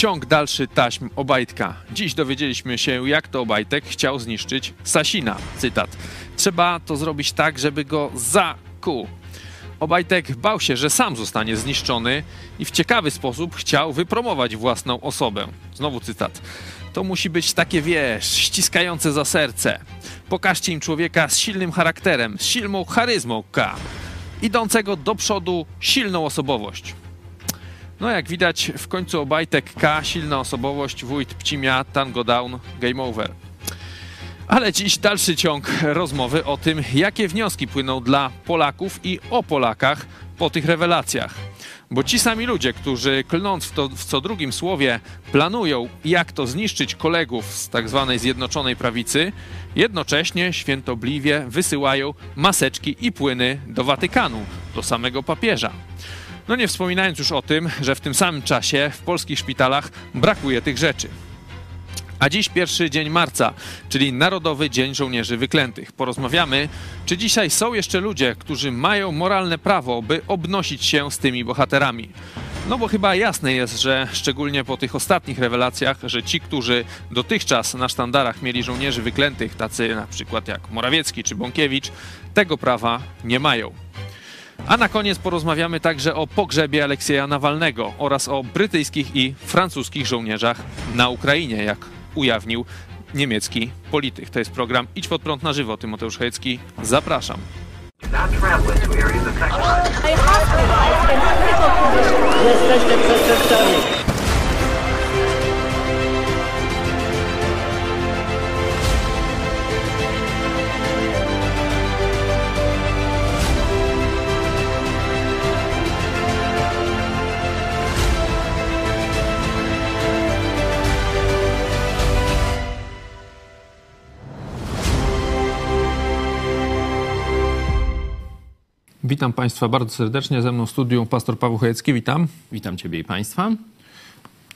Ciąg dalszy taśm Obajtka. Dziś dowiedzieliśmy się, jak to Obajtek chciał zniszczyć Sasina. Cytat. Trzeba to zrobić tak, żeby go zakuł. Obajtek bał się, że sam zostanie zniszczony i w ciekawy sposób chciał wypromować własną osobę. Znowu cytat. To musi być takie, wiesz, ściskające za serce. Pokażcie im człowieka z silnym charakterem, z silną charyzmą K. Idącego do przodu, silną osobowość. No jak widać, w końcu Obajtek K, silna osobowość, wójt Pcimia, Tango Down, Game Over. Ale dziś dalszy ciąg rozmowy o tym, jakie wnioski płyną dla Polaków i o Polakach po tych rewelacjach. Bo ci sami ludzie, którzy klnąc w, to, w co drugim słowie planują, jak to zniszczyć kolegów z tak zwanej Zjednoczonej Prawicy, jednocześnie świętobliwie wysyłają maseczki i płyny do Watykanu, do samego papieża. No nie wspominając już o tym, że w tym samym czasie w polskich szpitalach brakuje tych rzeczy. A dziś pierwszy dzień marca, czyli Narodowy Dzień Żołnierzy Wyklętych. Porozmawiamy, czy dzisiaj są jeszcze ludzie, którzy mają moralne prawo, by obnosić się z tymi bohaterami. No bo chyba jasne jest, że szczególnie po tych ostatnich rewelacjach, że ci, którzy dotychczas na sztandarach mieli żołnierzy wyklętych, tacy na przykład jak Morawiecki czy Bąkiewicz, tego prawa nie mają. A na koniec porozmawiamy także o pogrzebie Aleksieja Nawalnego oraz o brytyjskich i francuskich żołnierzach na Ukrainie, jak ujawnił niemiecki polityk. To jest program Idź pod prąd na żywo. Tymoteusz Chojecki, zapraszam. Jesteście przestępcami. Witam Państwa bardzo serdecznie. Ze mną w studiu pastor Paweł Chojecki. Witam. Witam Ciebie i Państwa.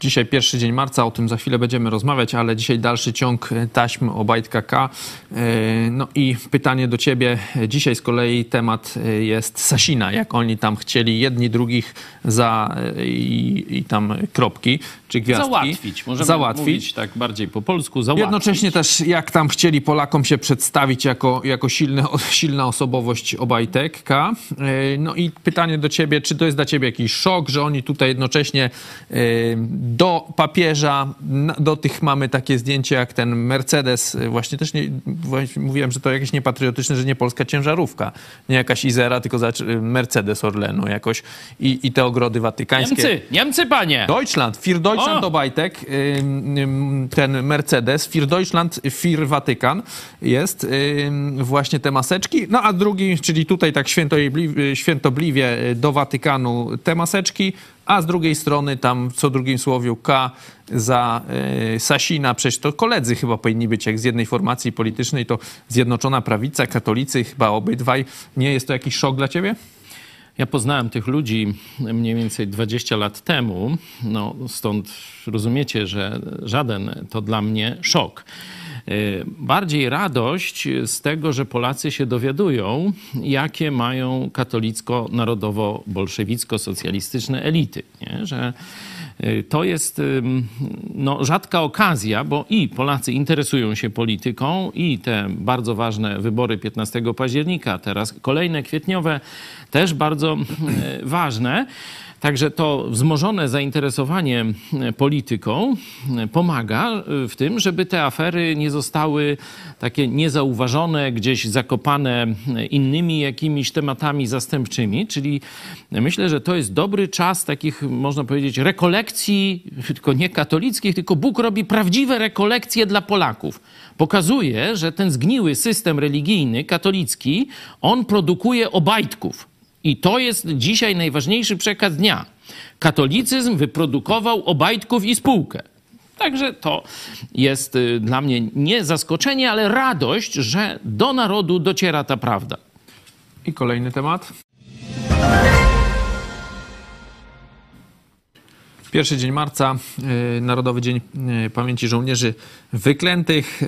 Dzisiaj pierwszy dzień marca, o tym za chwilę będziemy rozmawiać, ale dzisiaj dalszy ciąg taśm Obajtka K. E, No i pytanie do ciebie. Dzisiaj z kolei temat e, jest Sasina, jak oni tam chcieli jedni drugich za e, i, i tam kropki czy gwiazdki. Załatwić, możemy Załatwić. mówić tak bardziej po polsku, załatwić. Jednocześnie też jak tam chcieli Polakom się przedstawić jako, jako silny, silna osobowość Obajtek K. E, No i pytanie do ciebie, czy to jest dla ciebie jakiś szok, że oni tutaj jednocześnie e, do papieża, do tych mamy takie zdjęcie jak ten Mercedes, e, właśnie też nie, właśnie mówiłem, że to jakieś niepatriotyczne, że nie polska ciężarówka, nie jakaś Izera, tylko Mercedes Orlenu jakoś i, i te ogrody watykańskie. Niemcy, Niemcy, panie! Deutschland, Fir Deutschland O! Obajtek, ten Mercedes, Fir Deutschland, Fir Watykan jest właśnie te maseczki. No a drugi, czyli tutaj tak świętobliwie, świętobliwie y, do Watykanu te maseczki, a z drugiej strony tam co drugim słowiu K za y, Sasina, przecież to koledzy chyba powinni być, jak z jednej formacji politycznej to Zjednoczona Prawica, katolicy chyba obydwaj. Nie jest to jakiś szok dla ciebie? Ja poznałem tych ludzi mniej więcej 20 lat temu, no stąd rozumiecie, że żaden to dla mnie szok. Y, Bardziej radość z tego, że Polacy się dowiadują, jakie mają katolicko-narodowo-bolszewicko-socjalistyczne elity. Nie? Że to jest no, rzadka okazja, bo i Polacy interesują się polityką, i te bardzo ważne wybory 15 października, teraz kolejne kwietniowe, też bardzo y, ważne. Także to wzmożone zainteresowanie e, polityką e, pomaga e, w tym, żeby te afery nie zostały takie niezauważone, gdzieś zakopane innymi jakimiś tematami zastępczymi. Czyli myślę, że to jest dobry czas takich, można powiedzieć, rekolekcji, tylko nie katolickich, tylko Bóg robi prawdziwe rekolekcje dla Polaków. Pokazuje, że ten zgniły system religijny, katolicki, on produkuje obajtków. I to jest dzisiaj najważniejszy przekaz dnia. Katolicyzm wyprodukował Obajtków i spółkę. Także to jest y, dla mnie nie zaskoczenie, ale radość, że do narodu dociera ta prawda. I kolejny temat. Pierwszy dzień marca, y, Narodowy Dzień y, Pamięci Żołnierzy Wyklętych.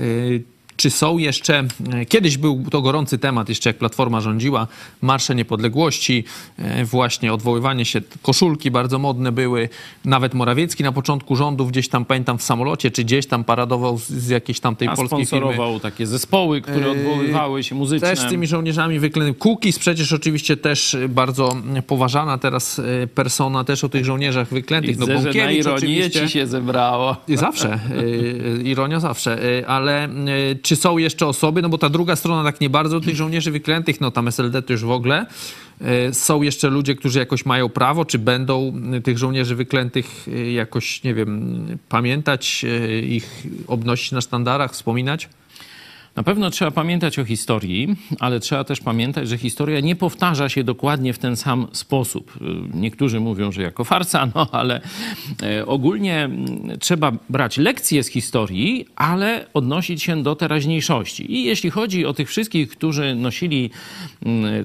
Czy są jeszcze, e, kiedyś był to gorący temat, jeszcze jak Platforma rządziła, Marsze Niepodległości, e, właśnie odwoływanie się, koszulki bardzo modne były, nawet Morawiecki na początku rządów gdzieś tam, pamiętam, w samolocie, czy gdzieś tam paradował z, z jakiejś tam tej A polskiej firmy. sponsorował takie zespoły, które odwoływały się muzyczne. Też z tymi żołnierzami wyklętymi. Kukiz przecież oczywiście też bardzo poważana teraz e, persona, też o tych żołnierzach wyklętych. Widzę, że na ironię oczywiście. ci się zebrało. Zawsze, ironia zawsze, ale czy są jeszcze osoby, no bo ta druga strona tak nie bardzo tych żołnierzy wyklętych, no tam SLD to już w ogóle, y, są jeszcze ludzie, którzy jakoś mają prawo, czy będą y, tych żołnierzy wyklętych y, jakoś, nie wiem, pamiętać, ich obnosić na sztandarach, wspominać? Na pewno trzeba pamiętać o historii, ale trzeba też pamiętać, że historia nie powtarza się dokładnie w ten sam sposób. Niektórzy mówią, że jako farsa, no ale e, ogólnie trzeba brać lekcje z historii, ale odnosić się do teraźniejszości. I jeśli chodzi o tych wszystkich, którzy nosili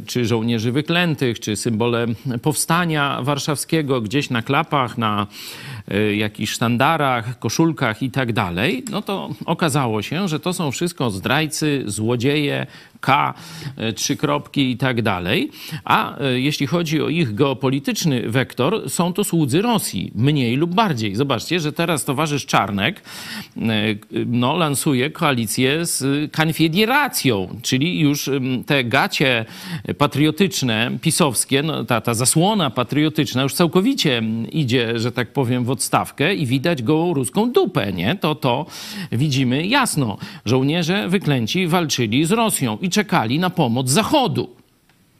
czy żołnierzy wyklętych, czy symbole powstania warszawskiego gdzieś na klapach, na jakichś sztandarach, koszulkach i tak dalej, no to okazało się, że to są wszystko zdrajcy, złodzieje, K, e, trzy kropki i tak dalej. A e, jeśli chodzi o ich geopolityczny wektor, są to słudzy Rosji, mniej lub bardziej. Zobaczcie, że teraz towarzysz Czarnek e, no, lansuje koalicję z Konfederacją, czyli już te gacie patriotyczne, pisowskie, no, ta, ta zasłona patriotyczna już całkowicie idzie, że tak powiem, w odstawkę i widać gołą ruską dupę, nie? To to widzimy jasno. Żołnierze wyklęci walczyli z Rosją i czekali na pomoc Zachodu.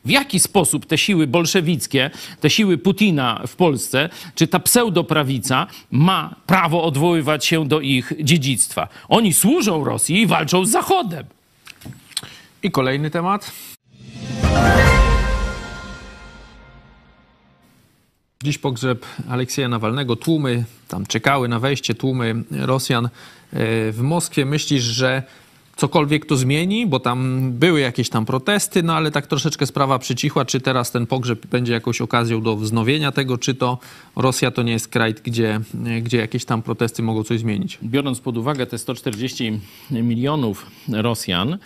W jaki sposób te siły bolszewickie, te siły Putina w Polsce, czy ta pseudoprawica ma prawo odwoływać się do ich dziedzictwa? Oni służą Rosji i walczą z Zachodem. I kolejny temat. Dziś pogrzeb Aleksieja Nawalnego. Tłumy tam czekały na wejście, tłumy Rosjan e, w Moskwie. Myślisz, że cokolwiek to zmieni? Bo tam były jakieś tam protesty, no ale tak troszeczkę sprawa przycichła. Czy teraz ten pogrzeb będzie jakąś okazją do wznowienia tego, czy to Rosja to nie jest kraj, gdzie, gdzie jakieś tam protesty mogą coś zmienić? Biorąc pod uwagę te 140 milionów Rosjan,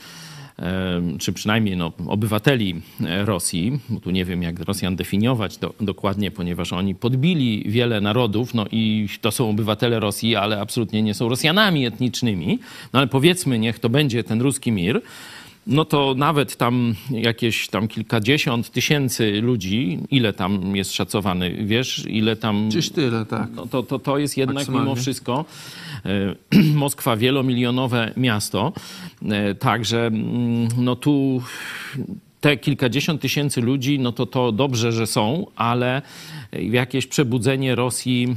czy przynajmniej no, obywateli e, Rosji, bo tu nie wiem jak Rosjan definiować do, dokładnie, ponieważ oni podbili wiele narodów, no i to są obywatele Rosji, ale absolutnie nie są Rosjanami etnicznymi, no ale powiedzmy, niech to będzie ten ruski mir, no to nawet tam jakieś tam kilkadziesiąt tysięcy ludzi, ile tam jest szacowany, wiesz, ile tam... Gdzieś tyle, tak. No to, to, to jest jednak mimo wszystko e, Moskwa wielomilionowe miasto. E, Także mm, no tu te kilkadziesiąt tysięcy ludzi, no to to dobrze, że są, ale jakieś przebudzenie Rosji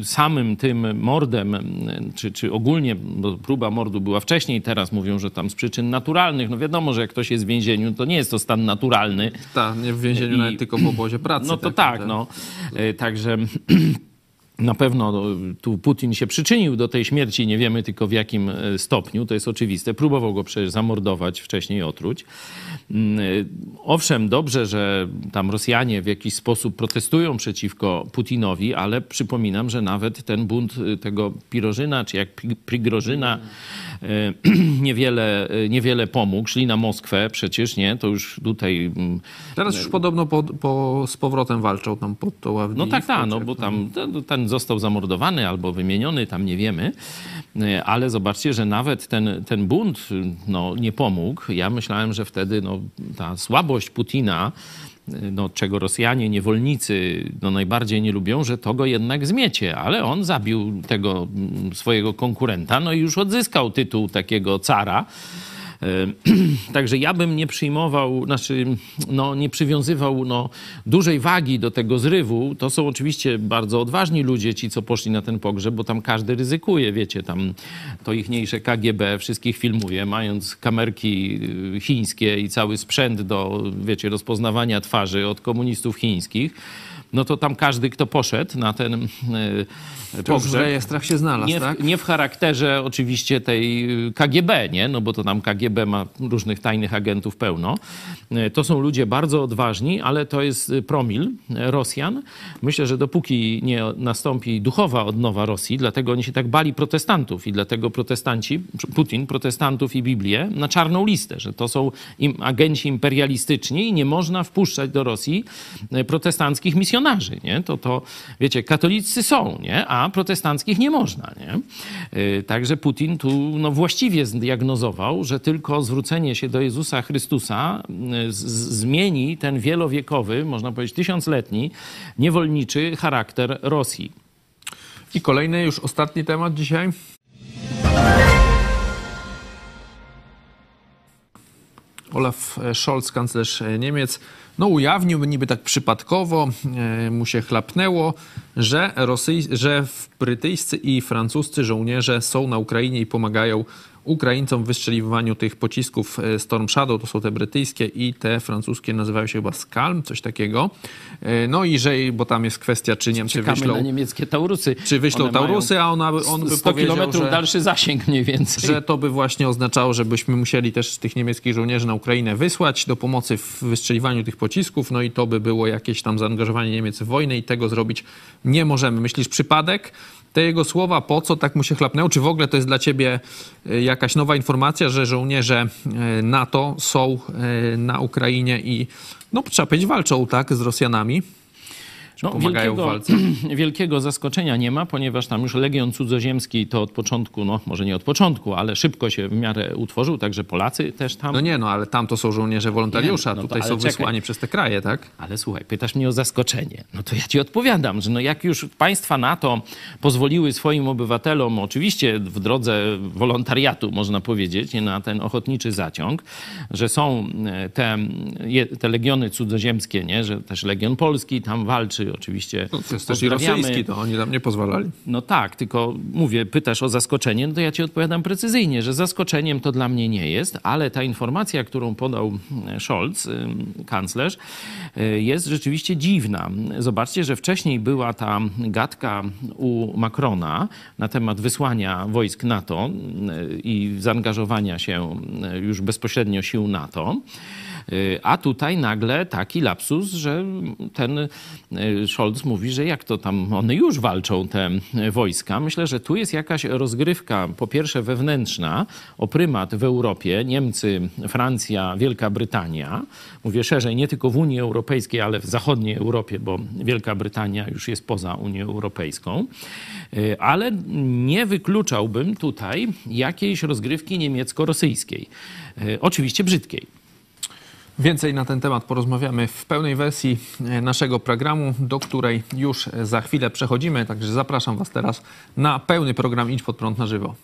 e, samym tym mordem, e, czy, czy ogólnie, bo próba mordu była wcześniej, teraz mówią, że tam z przyczyn naturalnych. No wiadomo, że jak ktoś jest w więzieniu, to nie jest to stan naturalny. Tak, nie w więzieniu, I- nawet tylko w obozie pracy. No to takim, tak, no. Także na pewno no, tu Putin się przyczynił do tej śmierci, nie wiemy tylko w jakim e, stopniu, to jest oczywiste. Próbował go przecież zamordować, wcześniej otruć. Mm, e, Owszem, dobrze, że tam Rosjanie w jakiś sposób protestują przeciwko Putinowi, ale przypominam, że nawet ten bunt e, tego Pirożyna, czy jak Pri- Prigrożyna, niewiele, e, niewiele pomógł. Szli na Moskwę przecież, nie? To już tutaj mm, Teraz już podobno po, po, z powrotem walczą tam pod to no tak, tak, no bo tam ten, został zamordowany albo wymieniony, tam nie wiemy. E, Ale zobaczcie, że nawet ten, ten bunt no, nie pomógł. Ja myślałem, że wtedy no, ta słabość Putina, e, no, czego Rosjanie, niewolnicy no, najbardziej nie lubią, że to go jednak zmiecie. Ale on zabił tego mm, swojego konkurenta, no i już odzyskał tytuł takiego cara. Także ja bym nie przyjmował, znaczy no, nie przywiązywał no, dużej wagi do tego zrywu. To są oczywiście bardzo odważni ludzie, ci co poszli na ten pogrzeb, bo tam każdy ryzykuje, wiecie, tam to ichniejsze KGB wszystkich filmuje, mając kamerki y, chińskie i cały sprzęt do, wiecie, rozpoznawania twarzy od komunistów chińskich. No to tam każdy, kto poszedł na ten y, To już w pogrzeb, rejestrach się znalazł, nie w, tak? nie w charakterze oczywiście tej y, KGB, nie? No bo to tam KGB ma różnych tajnych agentów pełno. E, to są ludzie bardzo odważni, ale to jest promil Rosjan. Myślę, że dopóki nie nastąpi duchowa odnowa Rosji, dlatego oni się tak bali protestantów i dlatego protestanci, Putin, protestantów i Biblię na czarną listę, że to są im agenci imperialistyczni i nie można wpuszczać do Rosji protestanckich misjonarzy. Nie? To, to, wiecie, katolicy są, nie? a protestanckich nie można. Nie? Także Putin tu no, właściwie zdiagnozował, że tylko zwrócenie się do Jezusa Chrystusa zmieni ten wielowiekowy, można powiedzieć tysiącletni, niewolniczy charakter Rosji. I kolejny, już ostatni temat dzisiaj. Olaf Scholz, kanclerz Niemiec, no ujawnił niby tak przypadkowo, e, mu się chlapnęło, że, Rosy, że brytyjscy i francuscy żołnierze są na Ukrainie i pomagają Ukraińcom w wystrzeliwaniu tych pocisków e, Storm Shadow, to są te brytyjskie i te francuskie nazywają się chyba Skalm, coś takiego. E, no i że, bo tam jest kwestia, czy Niemcy Czekamy wyślą... na niemieckie Taurusy. Czy wyślą One Taurusy, a ona, on by 100 powiedział, kilometrów dalszy zasięg mniej więcej. że to by właśnie oznaczało, żebyśmy musieli też tych niemieckich żołnierzy na Ukrainę wysłać do pomocy w wystrzeliwaniu tych pocisków, no i to by było jakieś tam zaangażowanie Niemiec w wojnę i tego zrobić nie możemy. Myślisz przypadek? Te jego słowa, po co tak mu się chlapnęło? Czy w ogóle to jest dla ciebie e, jakaś nowa informacja, że żołnierze e, NATO są e, na Ukrainie i, no trzeba powiedzieć, walczą tak z Rosjanami? No, pomagają wielkiego, w walce? Wielkiego zaskoczenia nie ma, ponieważ tam już Legion Cudzoziemski to od początku, no może nie od początku, ale szybko się w miarę utworzył, także Polacy też tam. No nie, no ale tam to są żołnierze wolontariusza, no tutaj są czekaj. wysłani przez te kraje, tak? Ale słuchaj, pytasz mnie o zaskoczenie. No to ja ci odpowiadam, że no jak już państwa NATO pozwoliły swoim obywatelom, oczywiście w drodze wolontariatu, można powiedzieć, na ten ochotniczy zaciąg, że są e, te, te legiony cudzoziemskie, nie? że też Legion Polski tam walczy, oczywiście. No, to jest też i rosyjski, to oni tam nie pozwalali. No tak, tylko mówię, pytasz o zaskoczenie, no to ja ci odpowiadam precyzyjnie, że zaskoczeniem to dla mnie nie jest, ale ta informacja, którą podał e, Scholz, ym, kanclerz, y, jest rzeczywiście dziwna. Zobaczcie, że wcześniej była ta gadka u Macrona na temat wysłania wojsk NATO y, i zaangażowania się już bezpośrednio sił NATO. Y, A tutaj nagle taki lapsus, że ten y, Scholz mówi, że jak to tam one już walczą, te y, wojska. Myślę, że tu jest jakaś rozgrywka, po pierwsze wewnętrzna, o prymat w Europie, Niemcy, Francja, Wielka Brytania. Mówię szerzej, nie tylko w Unii Europejskiej, ale w zachodniej Europie, bo Wielka Brytania już jest poza Unią Europejską. Ale nie wykluczałbym tutaj jakiejś rozgrywki niemiecko-rosyjskiej. Oczywiście brzydkiej. Więcej na ten temat porozmawiamy w pełnej wersji e, naszego programu, do której już za chwilę przechodzimy. Także zapraszam Was teraz na pełny program Idź Pod Prąd na żywo.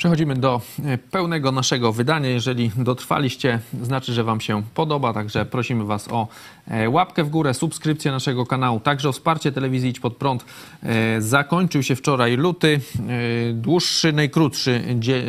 Przechodzimy do e, pełnego naszego wydania. Jeżeli dotrwaliście, znaczy, że Wam się podoba, także prosimy Was o łapkę w górę, subskrypcję naszego kanału, także o wsparcie telewizji Idź Pod Prąd. E, Zakończył się wczoraj luty, e, dłuższy, najkrótszy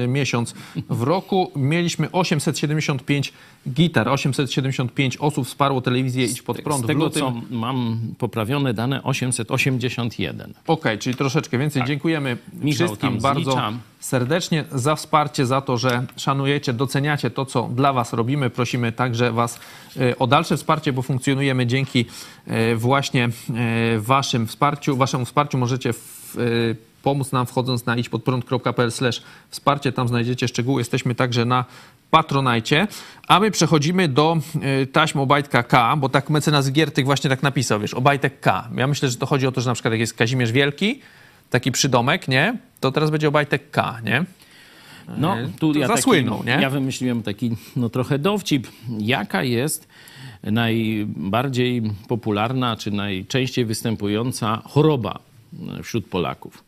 miesiąc w roku. Mieliśmy 875 gitar, 875 osób wsparło telewizję Idź Pod Prąd Z w tego, lutym. co mam poprawione dane, 881. Okej, czyli troszeczkę więcej. Dziękujemy Tak. Michał wszystkim bardzo serdecznie za wsparcie, za to, że szanujecie, doceniacie to, co dla Was robimy. Prosimy także Was e, o dalsze wsparcie, bo funkcjonujemy dzięki e, właśnie e, Waszym wsparciu. Waszemu wsparciu możecie w, e, pomóc nam wchodząc na idźpodprąd.pl wsparcie. Tam znajdziecie szczegóły. Jesteśmy także na Patronajcie. A my przechodzimy do taśm Obajtka K, bo tak mecenas Giertych właśnie tak napisał, wiesz, Obajtek K. Ja myślę, że to chodzi o to, że na przykład jak jest Kazimierz Wielki, taki przydomek, nie? To teraz będzie Obajtek K, nie? No, tu to ja, zasłynął, taki, nie? ja wymyśliłem taki no, trochę dowcip. Jaka jest najbardziej popularna, czy najczęściej występująca choroba wśród Polaków?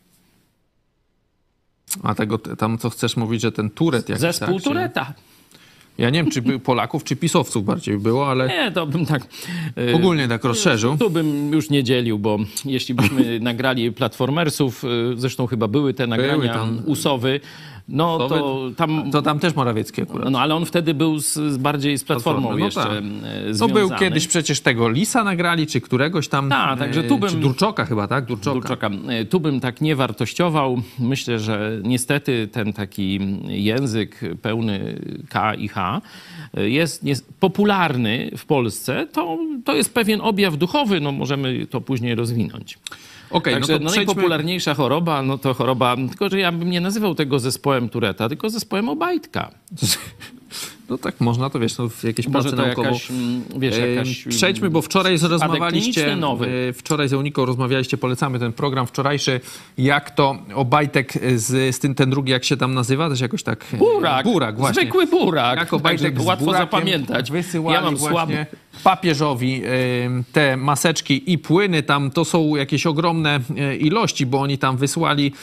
A tego tam, co chcesz mówić, że ten Turet jakiś, Zespół tak? Tureta. Ja nie wiem, czy Polaków, czy pisowców bardziej było, ale Nie, to bym tak... y, ogólnie tak rozszerzył. Tu bym już nie dzielił, bo jeśli byśmy nagrali Platformersów, y, zresztą chyba były te nagrania tam. Usowy, no to Usowy, tam... To tam też Morawiecki akurat. No ale on wtedy był z, z bardziej z Platformą no jeszcze tak. No związany. był kiedyś przecież tego Lisa nagrali, czy któregoś tam. Także e, tu bym- Czy Durczoka chyba, tak? Durczoka. Durczoka. E, Tu bym tak nie wartościował. Myślę, że niestety ten taki język pełny K i H e, jest, jest popularny w Polsce. To, to jest pewien objaw duchowy, no możemy to później rozwinąć. Okej, Także no to przejdźmy... najpopularniejsza choroba, no to choroba, tylko że ja bym nie nazywał tego zespołem Tureta, tylko zespołem Obajtka. No tak, można to, wiesz, no, w jakiejś Może pracy to naukową. jakaś, mm, wiesz, jakaś... Przejdźmy, bo wczoraj rozmawialiście, nowy. e, wczoraj z Euniką rozmawialiście, polecamy ten program wczorajszy, jak to Obajtek z, z tym, ten drugi, jak się tam nazywa, też jakoś tak... e, Burak. Burak, właśnie. Zwykły burak. Jak Obajtek Także z łatwo zapamiętać. Wysyłali Ja mam właśnie słaby... papieżowi te maseczki i płyny, tam to są jakieś ogromne e, ilości, bo oni tam wysłali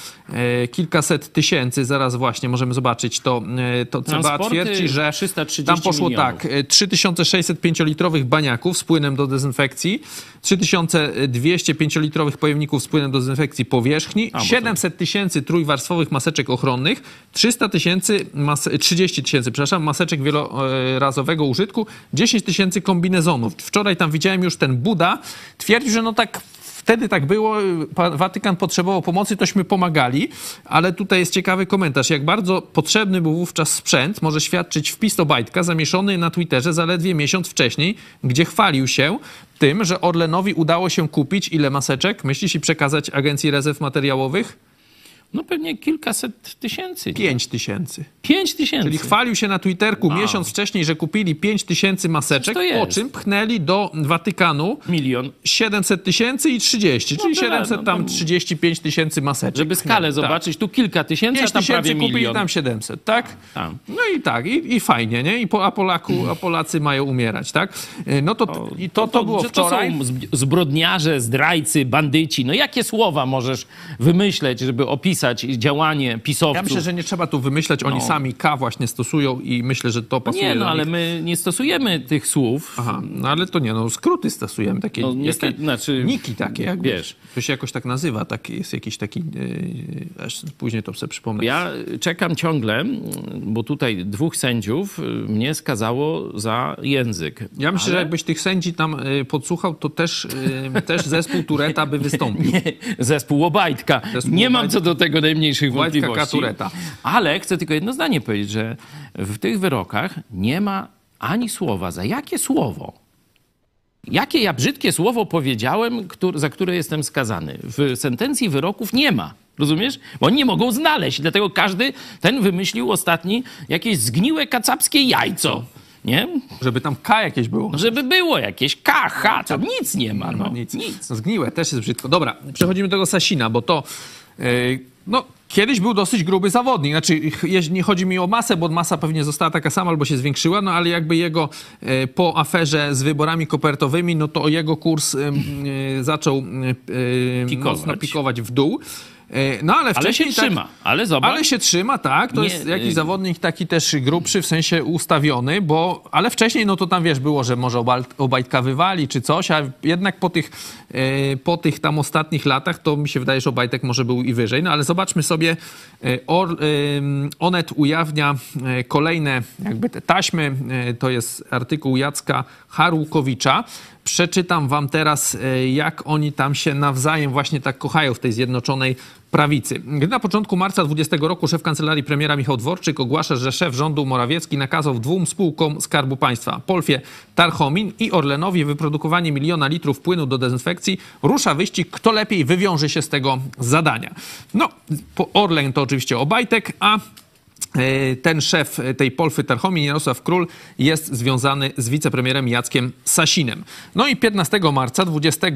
kilkaset tysięcy, zaraz właśnie możemy zobaczyć to, to CBA twierdzi, że 330 tam poszło milionów. tak, e, 3605-litrowych baniaków z płynem do dezynfekcji, 3205-litrowych pojemników z płynem do dezynfekcji powierzchni, A, bo to- 700 tysięcy trójwarstwowych maseczek ochronnych, 300 tysięcy, mas- 30 tysięcy, przepraszam, maseczek wielorazowego użytku, 10 tysięcy kombinezonów. Wczoraj tam widziałem już ten Buda, twierdził, że no tak Wtedy tak było, Watykan potrzebował pomocy, tośmy pomagali, ale tutaj jest ciekawy komentarz. Jak bardzo potrzebny był wówczas sprzęt, może świadczyć wpis Obajtka zamieszczony na Twitterze zaledwie miesiąc wcześniej, gdzie chwalił się tym, że Orlenowi udało się kupić ile maseczek, myślisz, i przekazać Agencji Rezerw Materiałowych? No pewnie kilkaset tysięcy. 5 tysięcy. Pięć tysięcy. Czyli chwalił się na Twitterku miesiąc wcześniej, że kupili 5 tysięcy maseczek, to po czym pchnęli do Watykanu Milion. 700 tysięcy i 30, czyli tyle, 700 no tam to- 35 tysięcy maseczek. Żeby skalę Tak. zobaczyć, tu kilka tysięcy, a 5 tam tysięcy prawie kupili, milion. tam 700, tak? Tak. No i tak, i, i fajnie, nie? I po, a, Polaku, a Polacy mają umierać, tak? Y, No to, i to, to było że wczoraj. To są zb- zbrodniarze, zdrajcy, bandyci. No jakie słowa możesz wymyśleć, żeby opisać działanie pisowców? Ja myślę, że nie trzeba tu wymyślać, oni No. sami K właśnie stosują i myślę, że to pasuje Nie, no ale my nie stosujemy tych słów. Aha, no ale to nie, no skróty stosujemy, takie No, niestety, znaczy- niki takie, jak Wiesz. To się jakoś tak nazywa, tak, jest jakiś taki, yy, aż później to sobie przypomnę. Ja czekam ciągle, bo tutaj dwóch sędziów mnie skazało za język. Ja myślę, Ale- że jakbyś tych sędzi tam y, podsłuchał, to też, też zespół Tureta by wystąpił. Nie, zespół Obajtka. Zespół nie mam Obajtka. co do tego najmniejszych Obajtka wątpliwości. Katureta. Ale chcę tylko jedno zdanie powiedzieć, że w tych wyrokach nie ma ani słowa. Za jakie słowo? Jakie ja brzydkie słowo powiedziałem, któr- za które jestem skazany? W sentencji wyroków nie ma. Rozumiesz? Bo oni nie mogą znaleźć. Dlatego każdy ten wymyślił ostatni jakieś zgniłe kacapskie jajco. Nie? Żeby tam K jakieś było. No żeby było jakieś K, H, tam nic nie ma. No, No, nic. nic. Zgniłe, też jest brzydko. Dobra, przechodzimy do tego Sasina, bo to yy, no, kiedyś był dosyć gruby zawodnik. Znaczy, nie chodzi mi o masę, bo masa pewnie została taka sama albo się zwiększyła, no ale jakby jego e, po aferze z wyborami kopertowymi, no to jego kurs e, zaczął e, Pikować. mocno pikować w dół. E, no ale Ale się wcześniej tak, trzyma. Ale zobacz. Ale się trzyma, tak. To Nie, jest jakiś y- zawodnik taki też grubszy, w sensie ustawiony, bo... Ale wcześniej, no to tam, wiesz, było, że może Obajtka wywali czy coś, a jednak po tych, e, po tych tam ostatnich latach to mi się wydaje, że Obajtek może był i wyżej. No ale zobaczmy sobie, e, Or, Onet ujawnia kolejne jakby te taśmy. To jest artykuł Jacka Harłkowicza. Przeczytam wam teraz, jak oni tam się nawzajem właśnie tak kochają w tej zjednoczonej prawicy. Gdy na początku marca 20 roku szef kancelarii premiera Michał Dworczyk ogłasza, że szef rządu Morawiecki nakazał dwóm spółkom Skarbu Państwa, Polfie Tarchomin i Orlenowi wyprodukowanie miliona litrów płynu do dezynfekcji, rusza wyścig, kto lepiej wywiąże się z tego zadania. No, Orlen to oczywiście Obajtek, a Ten szef tej Polfy Tarchomin, Jarosław Król, jest związany z wicepremierem Jackiem Sasinem. No i 15 marca 20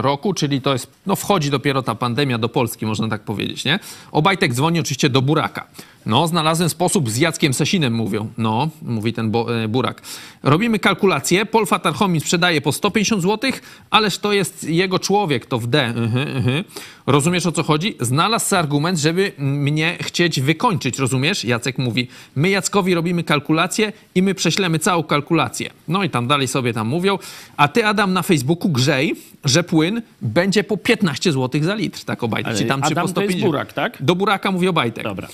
roku, czyli to jest, no wchodzi dopiero ta pandemia do Polski, można tak powiedzieć, nie? Obajtek dzwoni oczywiście do Buraka. No, znalazłem sposób z Jackiem Sasinem, mówią. No, mówi ten e, Burak. Robimy kalkulację, Polfa Tarchomin sprzedaje po 150 zł, ależ to jest jego człowiek, to w D. Mhm, mhm. Rozumiesz o co chodzi? Znalazł argument, żeby mnie chcieć wykończyć, rozumiesz? Jacek mówi, my Jackowi robimy kalkulację i my prześlemy całą kalkulację. No i tam dalej sobie tam mówią, a ty Adam na Facebooku grzej, że płyn będzie po 15 zł za litr, tak Obajtek. Czy tam, czy Adam to jest 150. Burak, tak? Do Buraka mówi Obajtek. Dobra.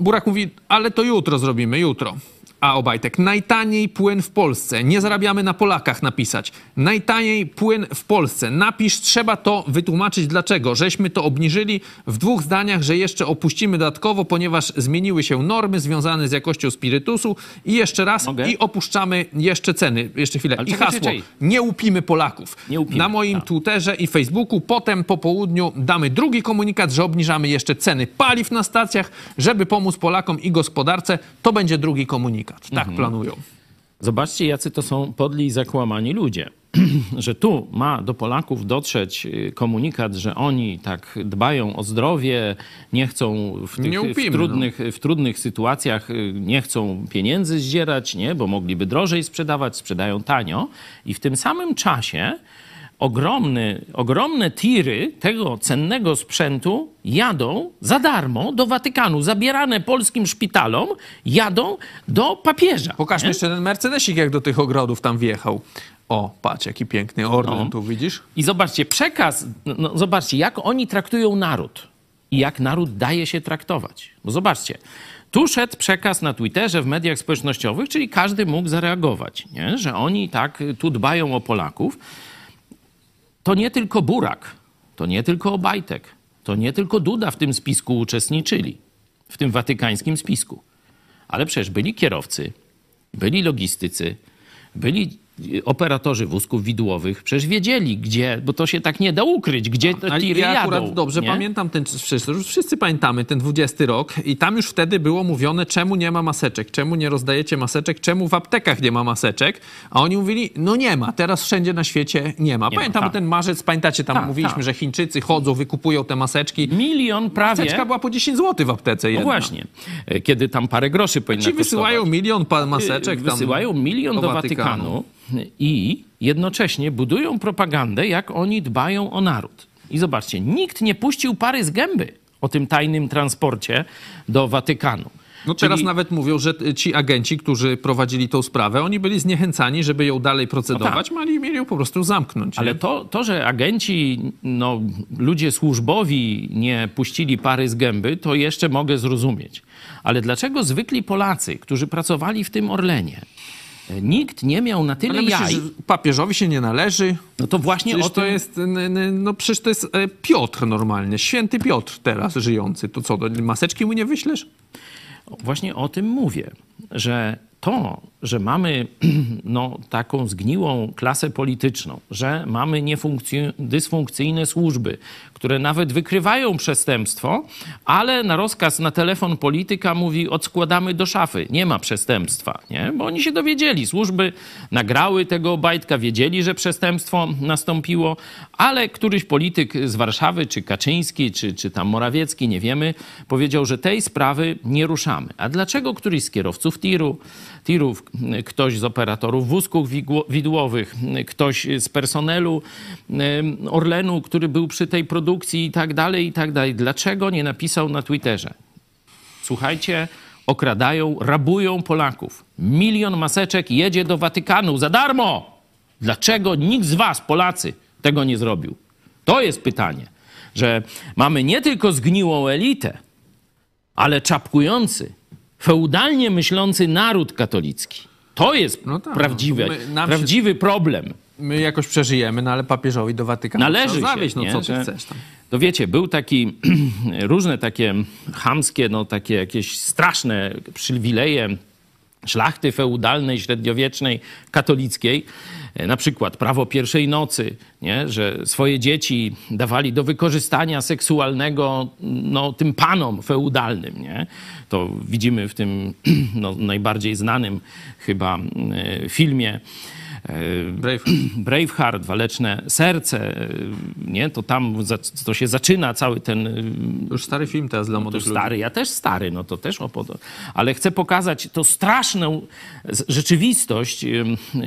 Burak mówi, ale to jutro zrobimy, jutro. A Obajtek, najtaniej płyn w Polsce. Nie zarabiamy na Polakach napisać. Najtaniej płyn w Polsce. Napisz, trzeba to wytłumaczyć dlaczego. Żeśmy to obniżyli w dwóch zdaniach, że jeszcze opuścimy dodatkowo, ponieważ zmieniły się normy związane z jakością spirytusu i jeszcze raz Mogę? i opuszczamy jeszcze ceny. Jeszcze chwilę. Ale I hasło. czekaj. Nie łupimy Polaków. Nie łupimy, Na moim tak. Twitterze i Facebooku. Potem po południu damy drugi komunikat, że obniżamy jeszcze ceny paliw na stacjach, żeby pomóc Polakom i gospodarce. To będzie drugi komunikat. Tak Mhm. planują. Zobaczcie, jacy to są podli i zakłamani ludzie. że tu ma do Polaków dotrzeć y, komunikat, że oni tak dbają o zdrowie, nie chcą w, tych, Nie w, trudnych, w trudnych sytuacjach, y, nie chcą pieniędzy zdzierać, nie? bo mogliby drożej sprzedawać, sprzedają tanio. I w tym samym czasie ogromny, ogromne tiry tego cennego sprzętu jadą za darmo do Watykanu, zabierane polskim szpitalom, jadą do papieża. Pokażmy nie? jeszcze ten Mercedesik, jak do tych ogrodów tam wjechał. O, patrz, jaki piękny Orlen No. tu widzisz? I zobaczcie, przekaz, no, no, zobaczcie, jak oni traktują naród i jak naród daje się traktować. Bo zobaczcie, tu szedł przekaz na Twitterze, w mediach społecznościowych, czyli każdy mógł zareagować, nie? że oni tak tu dbają o Polaków. To nie tylko Burak, to nie tylko Obajtek, to nie tylko Duda w tym spisku uczestniczyli, w tym watykańskim spisku. Ale przecież byli kierowcy, byli logistycy, byli operatorzy wózków widłowych, przecież wiedzieli, gdzie, bo to się tak nie da ukryć, gdzie te Ale tiry ja akurat jadą. dobrze nie? pamiętam ten, wszyscy, pamiętamy ten 20 rok i tam już wtedy było mówione, czemu nie ma maseczek, czemu nie rozdajecie maseczek, czemu w aptekach nie ma maseczek, a oni mówili, no nie ma, teraz wszędzie na świecie nie ma. Nie ma, Pamiętam tak. ten marzec, pamiętacie, tam Tak, mówiliśmy, tak. że Chińczycy chodzą, wykupują te maseczki. Milion prawie. Maseczka była po 10 zł w aptece No jedna. właśnie, E, kiedy tam parę groszy powinna Ci kosztować. wysyłają milion pa- maseczek Wysyłają milion do Watykanu i jednocześnie budują propagandę, jak oni dbają o naród. I zobaczcie, nikt nie puścił pary z gęby o tym tajnym transporcie do Watykanu. No teraz Czyli- nawet mówią, że ci agenci, którzy prowadzili tą sprawę, oni byli zniechęcani, żeby ją dalej procedować, mieli, mieli ją po prostu zamknąć. No Ale nie? to, to, że agenci, no, ludzie służbowi nie puścili pary z gęby, to jeszcze mogę zrozumieć. Ale dlaczego zwykli Polacy, którzy pracowali w tym Orlenie, nikt nie miał na tyle Ale myślisz, jaj, papieżowi się nie należy? no to właśnie Przecież o to tym... jest, n- n- no przecież to jest e, Piotr normalnie, święty Piotr teraz żyjący. To co, to maseczki mu nie wyślesz? Właśnie o tym mówię, że to, że mamy no, taką zgniłą klasę polityczną, że mamy dysfunkcyjne służby, które nawet wykrywają przestępstwo, ale na rozkaz na telefon polityka mówi odskładamy do szafy, nie ma przestępstwa, nie? bo oni się dowiedzieli, służby nagrały tego bajtka, wiedzieli, że przestępstwo nastąpiło, ale któryś polityk z Warszawy, czy Kaczyński, czy, czy tam Morawiecki, nie wiemy, powiedział, że tej sprawy nie ruszamy. A dlaczego któryś z kierowców tiru, tirów, ktoś z operatorów wózków widłowych, ktoś z personelu Orlenu, który był przy tej produkcji i tak dalej, i tak dalej, dlaczego nie napisał na Twitterze? Słuchajcie, okradają, rabują Polaków. Milion maseczek jedzie do Watykanu za darmo. Dlaczego nikt z was, Polacy, tego nie zrobił? To jest pytanie, że mamy nie tylko zgniłą elitę, ale czapkujący, feudalnie myślący naród katolicki. To jest No tak, prawdziwe, no, my- nam się- prawdziwy problem. My jakoś przeżyjemy, no ale papieżowi do Watykanu Należy się, zawieźć, no nie? co ty Że- chcesz tam. To wiecie, był taki, różne takie chamskie, no takie jakieś straszne przywileje szlachty feudalnej, średniowiecznej, katolickiej. E, Na przykład prawo pierwszej nocy, nie? że swoje dzieci dawali do wykorzystania seksualnego no, tym panom feudalnym. Nie? To widzimy w tym no, najbardziej znanym chyba e, filmie Brave. Braveheart, Waleczne Serce, e, nie? To tam to się zaczyna cały ten e, Już stary film teraz dla to młodych ludzi. stary, ja też stary, no to też opod... Ale chcę pokazać tą straszną rzeczywistość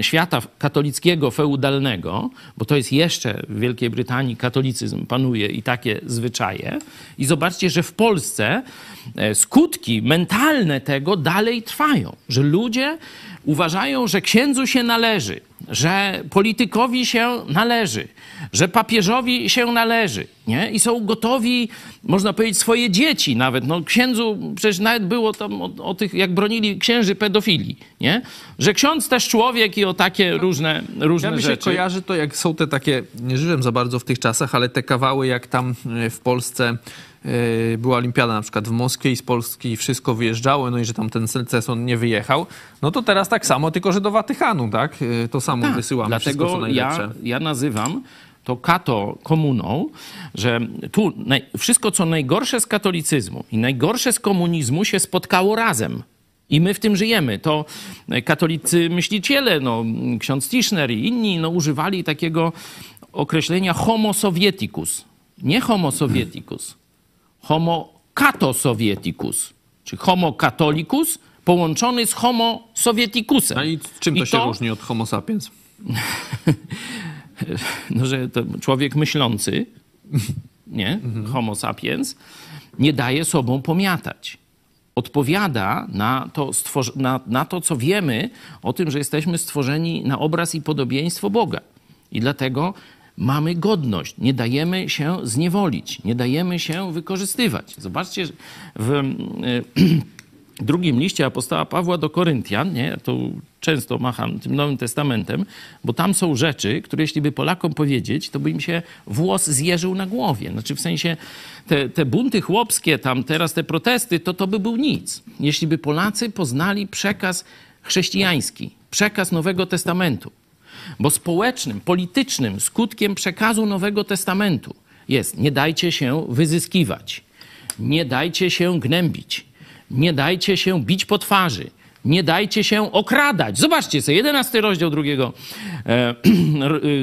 świata katolickiego, feudalnego, bo to jest jeszcze w Wielkiej Brytanii katolicyzm panuje i takie zwyczaje. I zobaczcie, że w Polsce e, skutki mentalne tego dalej trwają, że ludzie uważają, że księdzu się należy, że politykowi się należy, że papieżowi się należy, nie? I są gotowi, można powiedzieć, swoje dzieci nawet. No księdzu, przecież nawet było tam o, o tych, jak bronili księży pedofili, nie? Że ksiądz też człowiek i o takie różne, różne Ja mi się rzeczy. kojarzy to, jak są te takie, nie żyłem za bardzo w tych czasach, ale te kawały, jak tam e, w Polsce e, była olimpiada na przykład w Moskwie i z Polski wszystko wyjeżdżało, no i że tam ten Celceson nie wyjechał, no to teraz tak samo, tylko że do Watykanu, tak? E, To samo Tak, wysyłamy wszystko, co Dlatego najlepsze. ja, ja nazywam to kato komuną, że tu naj, wszystko, co najgorsze z katolicyzmu i najgorsze z komunizmu się spotkało razem. I my w tym żyjemy. To katolicy myśliciele, no, ksiądz Tischner i inni, no, używali takiego określenia homo sovieticus. Nie homo sovieticus, homo catosovieticus, czy homo catholicus połączony z homo sovieticusem. No i czym to I się różni od homo sapiens? no, że to człowiek myślący, nie, homo sapiens, nie daje sobą pomiatać. Odpowiada na to, na, na to, co wiemy o tym, że jesteśmy stworzeni na obraz i podobieństwo Boga. I dlatego mamy godność. Nie dajemy się zniewolić, nie dajemy się wykorzystywać. Zobaczcie, w e, drugim liście apostoła Pawła do Koryntian, nie, tu często macham tym Nowym Testamentem, bo tam są rzeczy, które jeśli by Polakom powiedzieć, to by im się włos zjeżył na głowie. Znaczy w sensie te, te bunty chłopskie, tam teraz te protesty, to to by był nic. Jeśli by Polacy poznali przekaz chrześcijański, przekaz Nowego Testamentu. Bo społecznym, politycznym skutkiem przekazu Nowego Testamentu jest nie dajcie się wyzyskiwać, nie dajcie się gnębić, nie dajcie się bić po twarzy, nie dajcie się okradać. Zobaczcie sobie, 11 rozdział drugiego, e,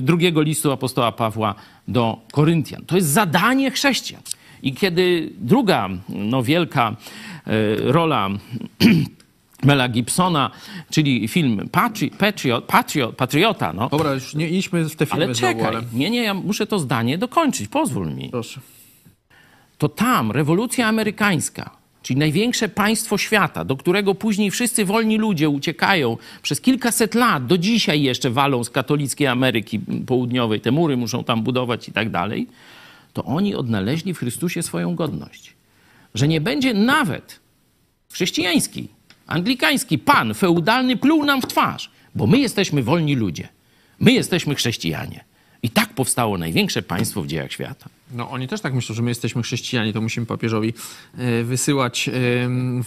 drugiego listu apostoła Pawła do Koryntian. To jest zadanie chrześcijan. I kiedy druga no, wielka e, rola Mela Gibsona, czyli film Patri, Patriot, Patriot, Patriota, no, Dobra, już nie idźmy w te filmy ale znowu, czekaj, ale... nie, nie, ja muszę to zdanie dokończyć, pozwól mi. Proszę. To tam rewolucja amerykańska, czyli największe państwo świata, do którego później wszyscy wolni ludzie uciekają przez kilkaset lat, do dzisiaj jeszcze walą z katolickiej Ameryki Południowej, te mury muszą tam budować i tak dalej, to oni odnaleźli w Chrystusie swoją godność. Że nie będzie nawet chrześcijański, anglikański pan feudalny pluł nam w twarz, bo my jesteśmy wolni ludzie. My jesteśmy chrześcijanie. I tak powstało największe państwo w dziejach świata. No oni też tak myślą, że my jesteśmy chrześcijanie, to musimy papieżowi e, wysyłać,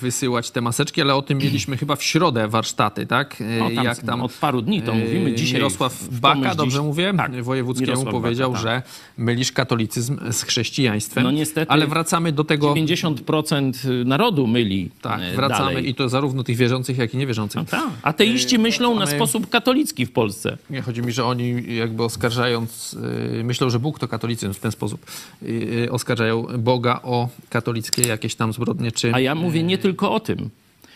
wysyłać te maseczki, ale o tym mieliśmy chyba w środę warsztaty, tak? E, O, No, tam od paru dni to e, mówimy dzisiaj. Mirosław Baka, dobrze dziś- mówię? Tak, Wojewódzkiemu Mirosław powiedział, Baka, tak. że mylisz katolicyzm z chrześcijaństwem. No niestety Ale wracamy do tego... 50% narodu myli Tak, wracamy dalej. i to zarówno tych wierzących, jak i niewierzących. No tak. Ateiści myślą na sposób katolicki w Polsce. Nie, chodzi mi, że oni jakby oskarżając, myślą, że Bóg to katolicyzm w ten sposób, oskarżają Boga o katolickie jakieś tam zbrodnie, czy... A ja mówię nie tylko o tym.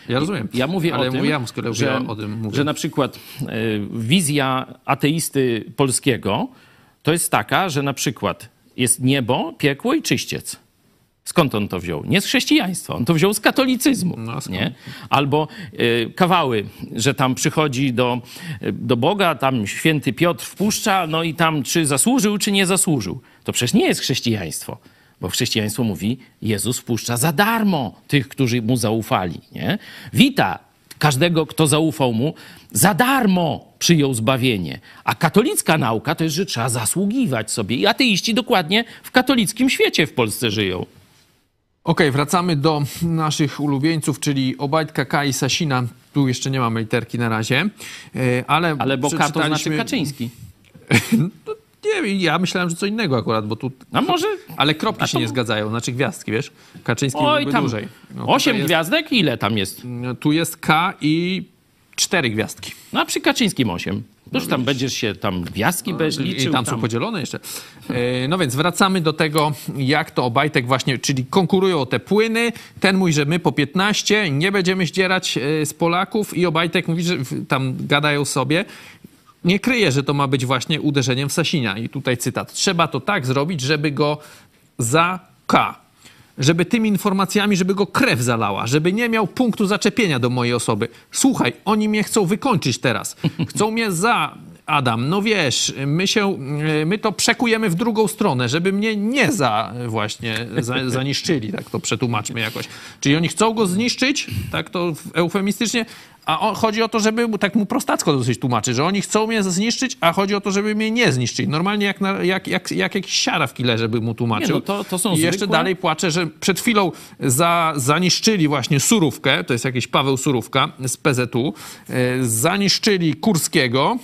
Ja rozumiem. Ja mówię ale o tym, ja kolei że, o tym mówię. że na przykład e, wizja ateisty polskiego to jest taka, że na przykład jest niebo, piekło i czyściec. Skąd on to wziął? Nie z chrześcijaństwa, on to wziął z katolicyzmu. No, nie? Albo e, kawały, że tam przychodzi do, e, do Boga, tam święty Piotr wpuszcza, no i tam czy zasłużył, czy nie zasłużył. To przecież nie jest chrześcijaństwo. Bo chrześcijaństwo mówi, Jezus wpuszcza za darmo tych, którzy mu zaufali. Nie? Wita każdego, kto zaufał mu, za darmo przyjął zbawienie. A katolicka nauka to jest, że trzeba zasługiwać sobie. I ateiści dokładnie w katolickim świecie w Polsce żyją. Okej, wracamy do naszych ulubieńców, czyli Obajtka K i Sasina. Tu jeszcze nie mamy literki na razie, yy, ale Ale bo K to znaczy Kaczyński. Nie wiem, ja myślałem, że co innego akurat, bo tu... A może Ale kropki się nie zgadzają, znaczy gwiazdki, wiesz? Kaczyński Oj, tam dłużej. No, osiem jest- gwiazdek? Ile tam jest? Tu jest K i cztery gwiazdki. No a przy Kaczyńskim osiem. Już tam będziesz się tam gwiazdki będziesz liczył. I tam są podzielone jeszcze. E, No więc wracamy do tego, jak to Obajtek właśnie, czyli konkurują o te płyny. Ten mówi, że my po 15 nie będziemy zdzierać e, z Polaków i Obajtek mówi, że tam gadają sobie. Nie kryje, że to ma być właśnie uderzeniem w Sasinia. I tutaj cytat. Trzeba to tak zrobić, żeby go za K żeby tymi informacjami, żeby go krew zalała, żeby nie miał punktu zaczepienia do mojej osoby. Słuchaj, oni mnie chcą wykończyć teraz. Chcą mnie za... Adam, no wiesz, my się, my to przekujemy w drugą stronę, żeby mnie nie za właśnie za, zaniszczyli, tak to przetłumaczmy jakoś. Czyli oni chcą go zniszczyć, tak to eufemistycznie, a on, chodzi o to, żeby, tak mu prostacko dosyć tłumaczy, że oni chcą mnie zniszczyć, a chodzi o to, żeby mnie nie zniszczyć. Normalnie jak, na, jak, jak, jak jakiś siara w killerze by mu tłumaczył. Nie, no to- to są I jeszcze zwykłe- dalej płaczę, że przed chwilą za, zaniszczyli właśnie Surówkę, to jest jakiś Paweł Surówka z PZU, e, zaniszczyli Kurskiego,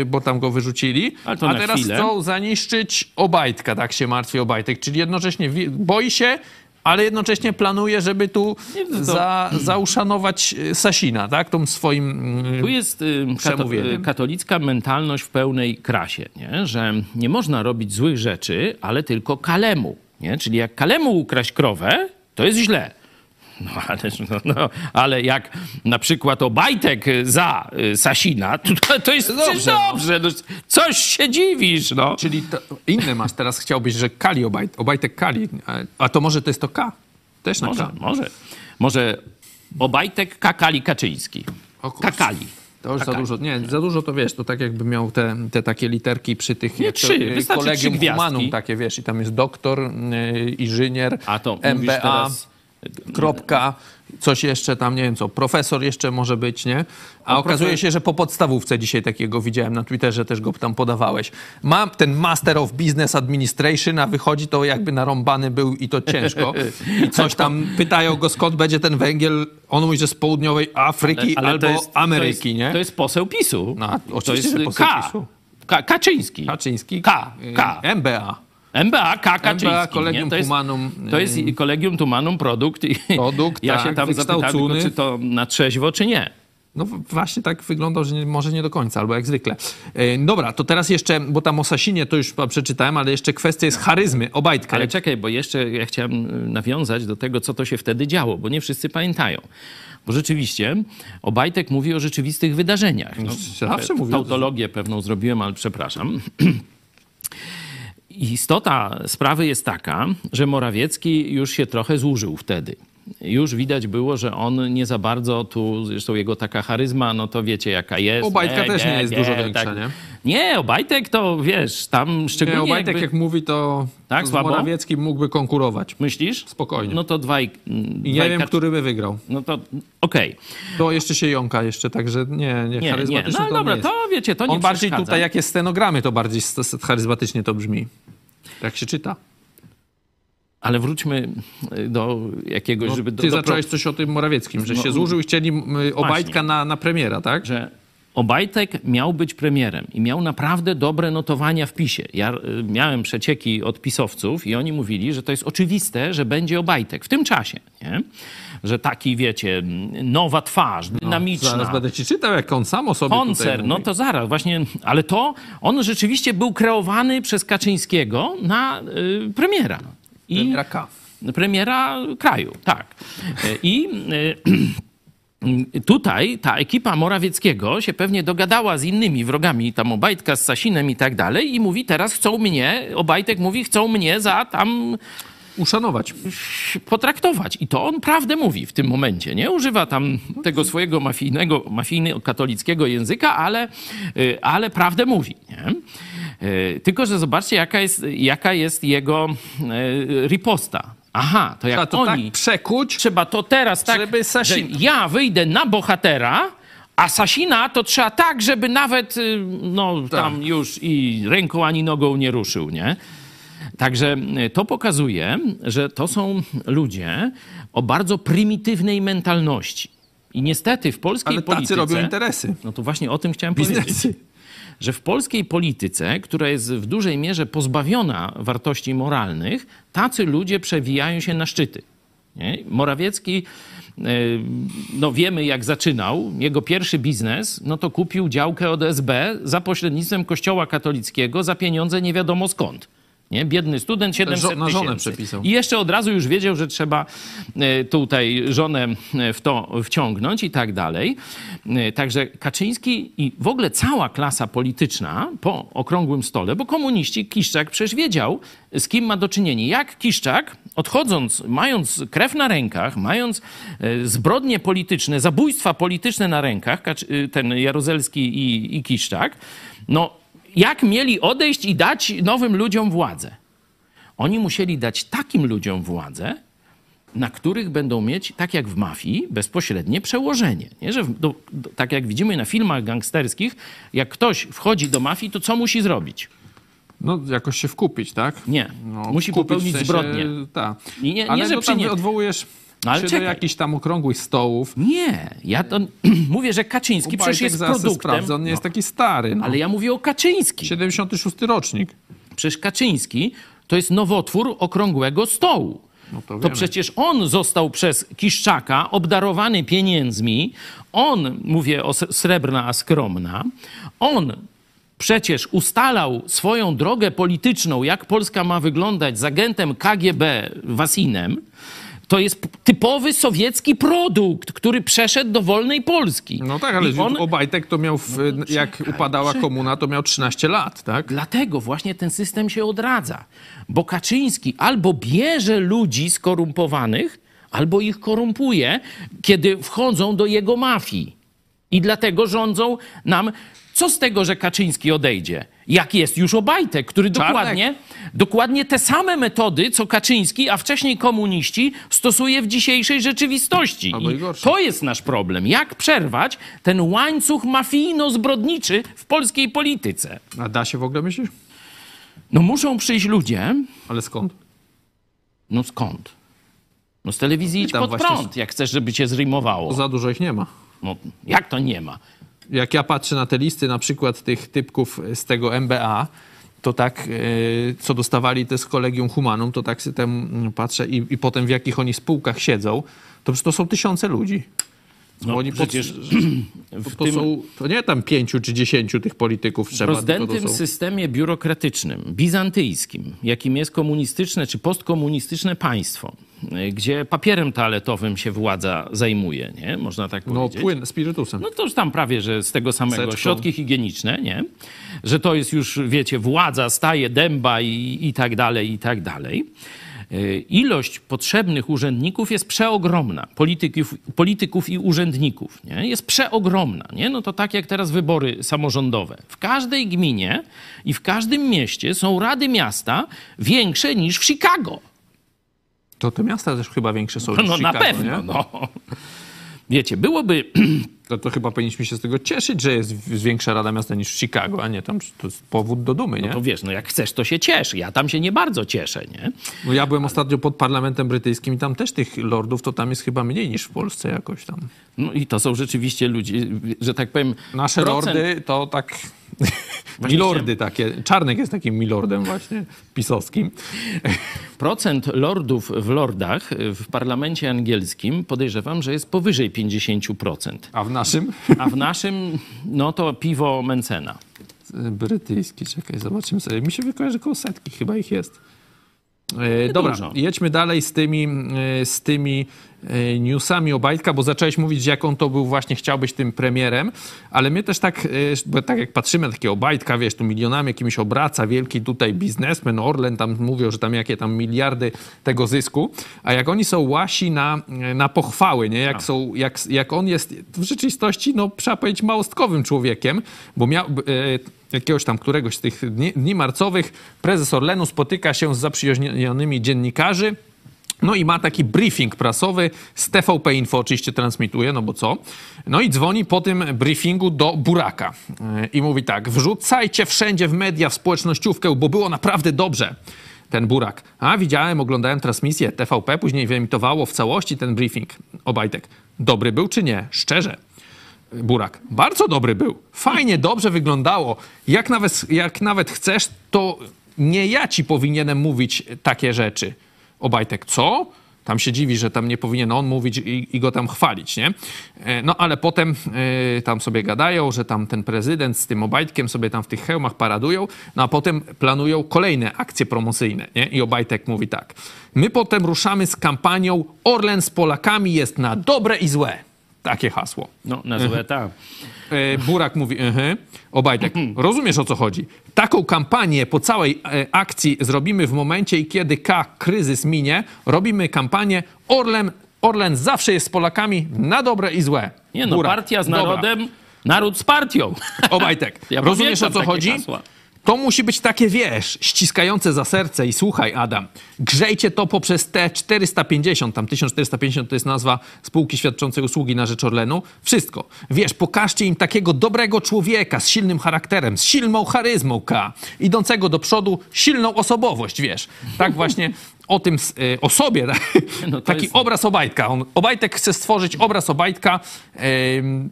e, bo tam go wyrzucili, a teraz chwilę. chcą zaniszczyć Obajtka, tak się martwi Obajtek, czyli jednocześnie boi się, ale jednocześnie planuje, żeby tu no to- za, zauszanować e, Sasina, tak, tą swoim... mm, Tu jest y, kato, katolicka mentalność w pełnej krasie, nie? że nie można robić złych rzeczy, ale tylko kalemu. Nie? Czyli jak kalemu ukraść krowę, to jest źle. No ale, no, no, ale jak na przykład Obajtek za y, Sasina, to, to jest Dobrze, dobrze. no. dobrze no. Coś się dziwisz, no. Czyli to, inny masz teraz, chciałbyś, że Kali Obajt, Obajtek Kali, a, to może to jest to K? Też na Może, K. może. Może Obajtek Kakali Kaczyński. Kakali. To już za dużo. Nie, za dużo to wiesz, to tak jakby miał te, te takie literki przy tych Nie, to, trzy. y, Wystarczy kolegium trzy humanum takie, wiesz, i tam jest doktor, y, inżynier, A to MBA, teraz... kropka, coś jeszcze tam, nie wiem co, profesor jeszcze może być, nie? A O, okazuje się, że po podstawówce dzisiaj takiego widziałem na Twitterze, też go tam podawałeś. Ma ten Master of Business Administration, a wychodzi to jakby narąbany był i to ciężko. I coś tam pytają go, skąd będzie ten węgiel. On mówi, że z południowej Afryki Ale albo to jest, Ameryki, to jest, nie? To jest poseł PiSu. No, to oczywiście, jest że poseł K. PiSu. Ka. Kaczyński. Kaczyński. K. y, K. MBA. MBA, K. Kaczyński. MBA, nie? Collegium to jest, To jest y, Collegium Humanum Produkt. I Produkt, ja tak, się tam zapytałem, tylko, czy to na trzeźwo, czy nie. No właśnie tak wyglądał, że nie, może nie do końca, albo jak zwykle. E, dobra, to teraz jeszcze, bo tam o Sasinie to już przeczytałem, ale jeszcze kwestia jest charyzmy, Obajtka. Ale czekaj, bo jeszcze ja chciałem y, nawiązać do tego, co to się wtedy działo, bo nie wszyscy pamiętają. Bo rzeczywiście Obajtek mówi o rzeczywistych wydarzeniach. No, zawsze mówi o- Tautologię pewną zrobiłem, ale przepraszam. Istota sprawy jest taka, że Morawiecki już się trochę zużył wtedy. Już widać było, że on nie za bardzo tu, zresztą jego taka charyzma, no to wiecie jaka jest. Obajtka też nie jest dużo większa, nie? Nie, Obajtek to wiesz, tam szczególnie Nie, Obajtek jakby... jak mówi, to Tak, z słabo? Morawieckim mógłby konkurować. Myślisz? Spokojnie. No to dwaj... I nie wiem, który by wygrał. No to okej. To jeszcze się jąka jeszcze, także nie, nie, Nie, nie. charyzmatyczny No to dobra, nie to wiecie, to nie On bardziej tutaj, jak jest stenogramy, to bardziej charyzmatycznie to brzmi. Jak się czyta. Ale wróćmy y, do jakiegoś, No, żeby... Do, ty do, zacząłeś coś o tym Morawieckim, że No, się złożył i chcieli Obajtka na, na premiera, tak? że Obajtek miał być premierem i miał naprawdę dobre notowania w PiSie. Ja y, miałem przecieki od pisowców i oni mówili, że to jest oczywiste, że będzie Obajtek w tym czasie, nie? Że taki, wiecie, nowa twarz, dynamiczna. Zaraz będę ci czytał, jak on sam o sobie koncert, no to zaraz, właśnie, ale to on rzeczywiście był kreowany przez Kaczyńskiego na y, premiera. I Premiera K. premiera kraju, tak. Y, I y, tutaj ta ekipa Morawieckiego się pewnie dogadała z innymi wrogami, tam Obajtka z Sasinem i tak dalej i mówi, teraz chcą mnie, Obajtek mówi, chcą mnie za tam Uszanować. potraktować. I to on prawdę mówi w tym momencie. Nie używa tam tego swojego mafijnego, mafijno-katolickiego języka, ale, y, ale prawdę mówi. Nie? Y, Tylko, że zobaczcie, jaka jest, jaka jest jego y, riposta. Aha, to jak Trzeba to oni... tak przekuć, Trzeba to teraz tak, Żeby Sasin- że ja wyjdę na bohatera, a Sasina to trzeba tak, żeby nawet y, no, Tak. tam już i ręką ani nogą nie ruszył, nie? Także y, to pokazuje, że to są ludzie o bardzo prymitywnej mentalności. I niestety w polskiej ale tacy polityce... robią interesy. No to właśnie o tym chciałem powiedzieć Biznesy. Że w polskiej polityce, która jest w dużej mierze pozbawiona wartości moralnych, tacy ludzie przewijają się na szczyty. Nie? Morawiecki, e, no wiemy jak zaczynał. Jego pierwszy biznes, no to kupił działkę od SB za pośrednictwem Kościoła katolickiego za pieniądze nie wiadomo skąd. Nie? Biedny student 700 Żo- na żonę tysięcy. przepisał. I jeszcze od razu już wiedział, że trzeba e, tutaj żonę e, w to wciągnąć i tak dalej. E, Także Kaczyński i w ogóle cała klasa polityczna po okrągłym stole, bo komuniści, Kiszczak przecież wiedział, z kim ma do czynienia. Jak Kiszczak, odchodząc, mając krew na rękach, mając zbrodnie polityczne, zabójstwa polityczne na rękach, ten Jaruzelski i, i Kiszczak, no jak mieli odejść i dać nowym ludziom władzę? Oni musieli dać takim ludziom władzę, na których będą mieć, tak jak w mafii, bezpośrednie przełożenie. Nie? Że do, do, tak jak widzimy na filmach gangsterskich, jak ktoś wchodzi do mafii, to co musi zrobić? No, jakoś się wkupić, tak? Nie. No, musi wkupić popełnić w sensie, zbrodnię. Tak. I nie- Ale nie, że no, przynie- odwołujesz No, ale do czekaj. jakichś tam okrągłych stołów. Nie, ja to mówię, że Kaczyński przecież jest produktem. sprawdzę, on nie jest no, taki stary. No. ale ja mówię o Kaczyńskim. 76 rocznik. Przecież Kaczyński to jest nowotwór okrągłego stołu. No to to przecież on został przez Kiszczaka obdarowany pieniędzmi. On, mówię o srebrna, a skromna, on przecież ustalał swoją drogę polityczną, jak Polska ma wyglądać z agentem KGB Wasinem. To jest typowy sowiecki produkt, który przeszedł do wolnej Polski. No tak, ale on, Obajtek to miał, w, jak czekaj, upadała czekaj. komuna, to miał 13 lat, tak? Dlatego właśnie ten system się odradza. Bo Kaczyński albo bierze ludzi skorumpowanych, albo ich korumpuje, kiedy wchodzą do jego mafii. I dlatego rządzą nam. Co z tego, że Kaczyński odejdzie? Jak jest już Obajtek, który Czarnek. dokładnie, dokładnie te same metody, co Kaczyński, a wcześniej komuniści, stosuje w dzisiejszej rzeczywistości. I to jest nasz problem. Jak przerwać ten łańcuch mafijno-zbrodniczy w polskiej polityce? A da się w ogóle myślisz? No muszą przyjść ludzie. Ale skąd? No skąd? No z telewizji idź pod prąd, jak chcesz, żeby cię zrymowało. Za dużo ich nie ma. No jak to nie ma? Jak ja patrzę na te listy na przykład tych typków z tego MBA, to tak, e, co dostawali te z Kolegium Humanum, to tak sobie tam mm, patrzę i, i potem w jakich oni spółkach siedzą, to przecież to są tysiące ludzi. No oni przecież to, w to, są, to nie tam pięciu czy dziesięciu tych polityków trzeba, tylko rozdętym są... systemie biurokratycznym, bizantyjskim, jakim jest komunistyczne czy postkomunistyczne państwo, gdzie papierem toaletowym się władza zajmuje, nie? Można tak No powiedzieć. płyn, spirytusem. No to już tam prawie, że z tego samego. Seczką. Środki higieniczne, nie? Że to jest już, wiecie, władza staje dęba i, i tak dalej, i tak dalej. Y, Ilość potrzebnych urzędników jest przeogromna. Polityków, polityków i urzędników nie? jest przeogromna. Nie? No to tak jak teraz wybory samorządowe. W każdej gminie i w każdym mieście są rady miasta większe niż w Chicago. To te miasta też chyba większe są No, niż na Chicago, pewno. Nie? No. Wiecie, byłoby To, to chyba powinniśmy się z tego cieszyć, że jest większa Rada Miasta niż w Chicago, a nie tam to jest powód do dumy, nie? To wiesz, no jak chcesz, to się ciesz. Ja tam się nie bardzo cieszę, nie? No ja byłem ostatnio pod parlamentem brytyjskim i tam też tych lordów to tam jest chyba mniej niż w Polsce jakoś tam. No i to są rzeczywiście ludzie, że tak powiem... Nasze procent- lordy to tak... milordy takie. Czarnek jest takim milordem właśnie pisowskim. Procent lordów w lordach w parlamencie angielskim podejrzewam, że jest powyżej 50%. A w naszym? A w naszym, no to piwo Mencena. Brytyjski, czekaj, zobaczymy sobie. Mi się że koło setki chyba ich jest. E, dobra, dużo. jedźmy dalej z tymi, e, z tymi newsami Obajtka, bo zacząłeś mówić, jak on to był właśnie, chciał być tym premierem, ale my też tak, e, bo tak jak patrzymy na takiego Obajtka, wiesz, tu milionami jakimiś obraca, wielki tutaj biznesmen, Orlen, tam mówią, że tam jakie tam miliardy tego zysku, a jak oni są łasi na, na pochwały, nie? Jak, są, jak, jak on jest w rzeczywistości, no trzeba powiedzieć, małostkowym człowiekiem, bo miał... E, jakiegoś tam któregoś z tych dni, dni marcowych prezes Orlenu spotyka się z zaprzyjaźnionymi dziennikarzy. No i ma taki briefing prasowy z TVP Info oczywiście transmituje, no bo co? No i dzwoni po tym briefingu do Buraka Yy, i mówi tak, wrzucajcie wszędzie w media, w społecznościówkę, bo było naprawdę dobrze. Ten Burak. A widziałem, oglądałem transmisję TVP, później wyemitowało w całości ten briefing. Obajtek. Dobry był czy nie? Szczerze. Burak. Bardzo dobry był. Fajnie, dobrze wyglądało. Jak nawet, jak nawet chcesz, to nie ja ci powinienem mówić takie rzeczy. Obajtek, co? tam się dziwi, że tam nie powinien on mówić i, i go tam chwalić, nie? E, No ale potem e, tam sobie gadają, że tam ten prezydent z tym Obajtkiem sobie tam w tych hełmach paradują, no a potem planują kolejne akcje promocyjne, nie? I Obajtek mówi tak, my potem ruszamy z kampanią Orlen z Polakami jest na dobre i złe. Takie hasło. No, na złe tak. Burak mówi, mhm. Obajtek, rozumiesz o co chodzi. Taką kampanię po całej e, akcji zrobimy w momencie, kiedy K kryzys minie, robimy kampanię Orlen, Orlen zawsze jest z Polakami na dobre i złe. Nie no, Burak, partia z dobra. narodem, naród z partią. Obajtek, Ja rozumiesz o co chodzi? hasła. To musi być takie, wiesz, ściskające za serce i słuchaj, Adam, grzejcie to poprzez te 450, tam 1450 to jest nazwa spółki świadczącej usługi na rzecz Orlenu. Wszystko. Wiesz, pokażcie im takiego dobrego człowieka z silnym charakterem, z silną charyzmą K, idącego do przodu, silną osobowość, wiesz. Tak właśnie o tym, y, o sobie, tak? No taki jest- obraz Obajtka. On, Obajtek chce stworzyć obraz Obajtka,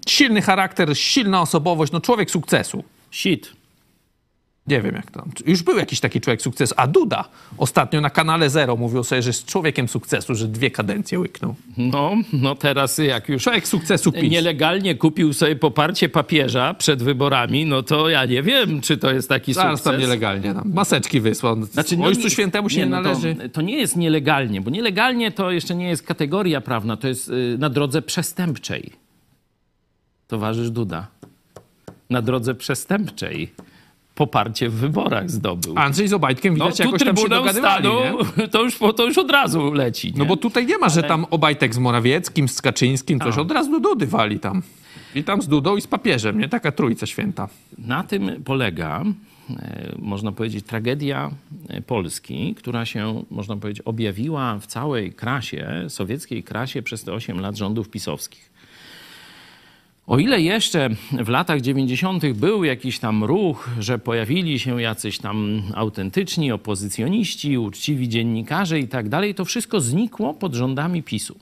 silny charakter, silna osobowość, no człowiek sukcesu. Shit. Nie wiem jak tam. Już był jakiś taki człowiek sukcesu. A Duda ostatnio na kanale Zero mówił sobie, że jest człowiekiem sukcesu, że dwie kadencje łyknął. No, no teraz jak już Człowiek sukcesu PiS. nielegalnie kupił sobie poparcie papieża przed wyborami, no to ja nie wiem, czy to jest taki Zaraz tam sukces. nielegalnie. Tam. Maseczki wysłał. Znaczy, no Ojcu Świętemu się nie, no należy. To, to nie jest nielegalnie, bo nielegalnie to jeszcze nie jest kategoria prawna, to jest y, na drodze przestępczej. Towarzysz Duda. Na drodze przestępczej poparcie w wyborach zdobył. Andrzej z Obajtkiem no widać tu jakoś tam się dogadywali, Stanu, to już, to już od razu leci. Nie? No bo tutaj nie ma, że tam Obajtek z Morawieckim, z Kaczyńskim, coś od razu do Dudy wali tam. I tam z Dudą i z papieżem, nie? Taka trójca święta. Na tym polega, e, można powiedzieć, tragedia e, Polski, która się, można powiedzieć, objawiła w całej krasie, sowieckiej krasie przez te 8 lat rządów pisowskich. O ile jeszcze w latach 90. był jakiś tam ruch, że pojawili się jacyś tam autentyczni opozycjoniści, uczciwi dziennikarze i tak dalej, to wszystko znikło pod rządami PiSu.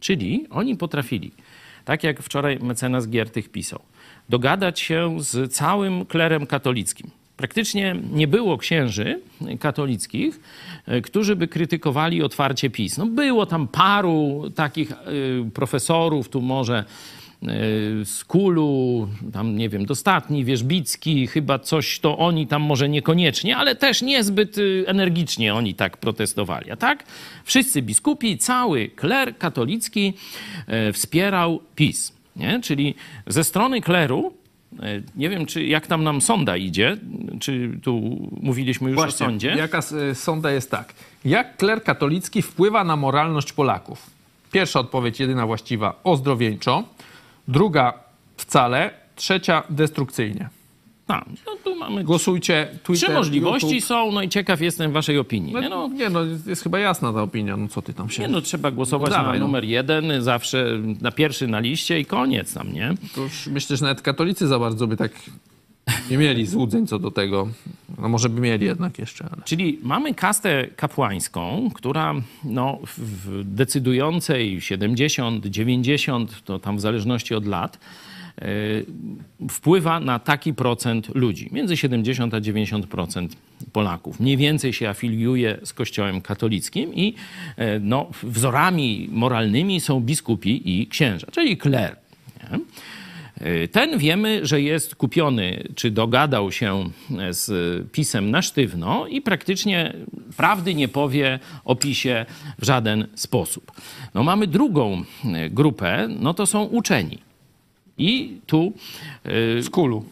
Czyli oni potrafili, tak jak wczoraj mecenas Giertych pisał, dogadać się z całym klerem katolickim. Praktycznie nie było księży katolickich, e, którzy by krytykowali otwarcie PiS. No było tam paru takich e, profesorów, tu może z Kulu, tam nie wiem, Dostatni, Wierzbicki, chyba coś to oni tam może niekoniecznie, ale też niezbyt y, energicznie oni tak protestowali. A tak wszyscy biskupi, cały kler katolicki e, wspierał PiS. Nie? Czyli ze strony kleru, nie wiem, czy jak tam nam sonda idzie, czy tu mówiliśmy już o sądzie. Jaka y, sonda jest tak. Jak kler katolicki wpływa na moralność Polaków? Pierwsza odpowiedź, jedyna właściwa, ozdrowieńczo. Druga, wcale. Trzecia, destrukcyjnie. A, no tu mamy Głosujcie. Twitter, trzy możliwości YouTube. są, no i ciekaw jestem waszej opinii. No, Nie, no, nie, no jest chyba jasna ta opinia. No co ty tam się... Nie no, trzeba głosować dawaj, na no. numer jeden, zawsze na pierwszy na liście i koniec tam, nie? To już myślę, że nawet katolicy za bardzo by tak nie mieli złudzeń co do tego. No może by mieli jednak jeszcze, ale... Czyli mamy kastę kapłańską, która no, w- decydującej 70, 90, to tam w zależności od lat, e, wpływa na taki procent ludzi. Między 70 a 90% Polaków. Mniej więcej się afiliuje z Kościołem katolickim i e, no, wzorami moralnymi są biskupi i księża, czyli kler. Nie? Ten wiemy, że jest kupiony, czy dogadał się z pisem na sztywno i praktycznie prawdy nie powie o pisie w żaden sposób. No mamy drugą e, grupę, no to są uczeni. I tu e, Z kulu.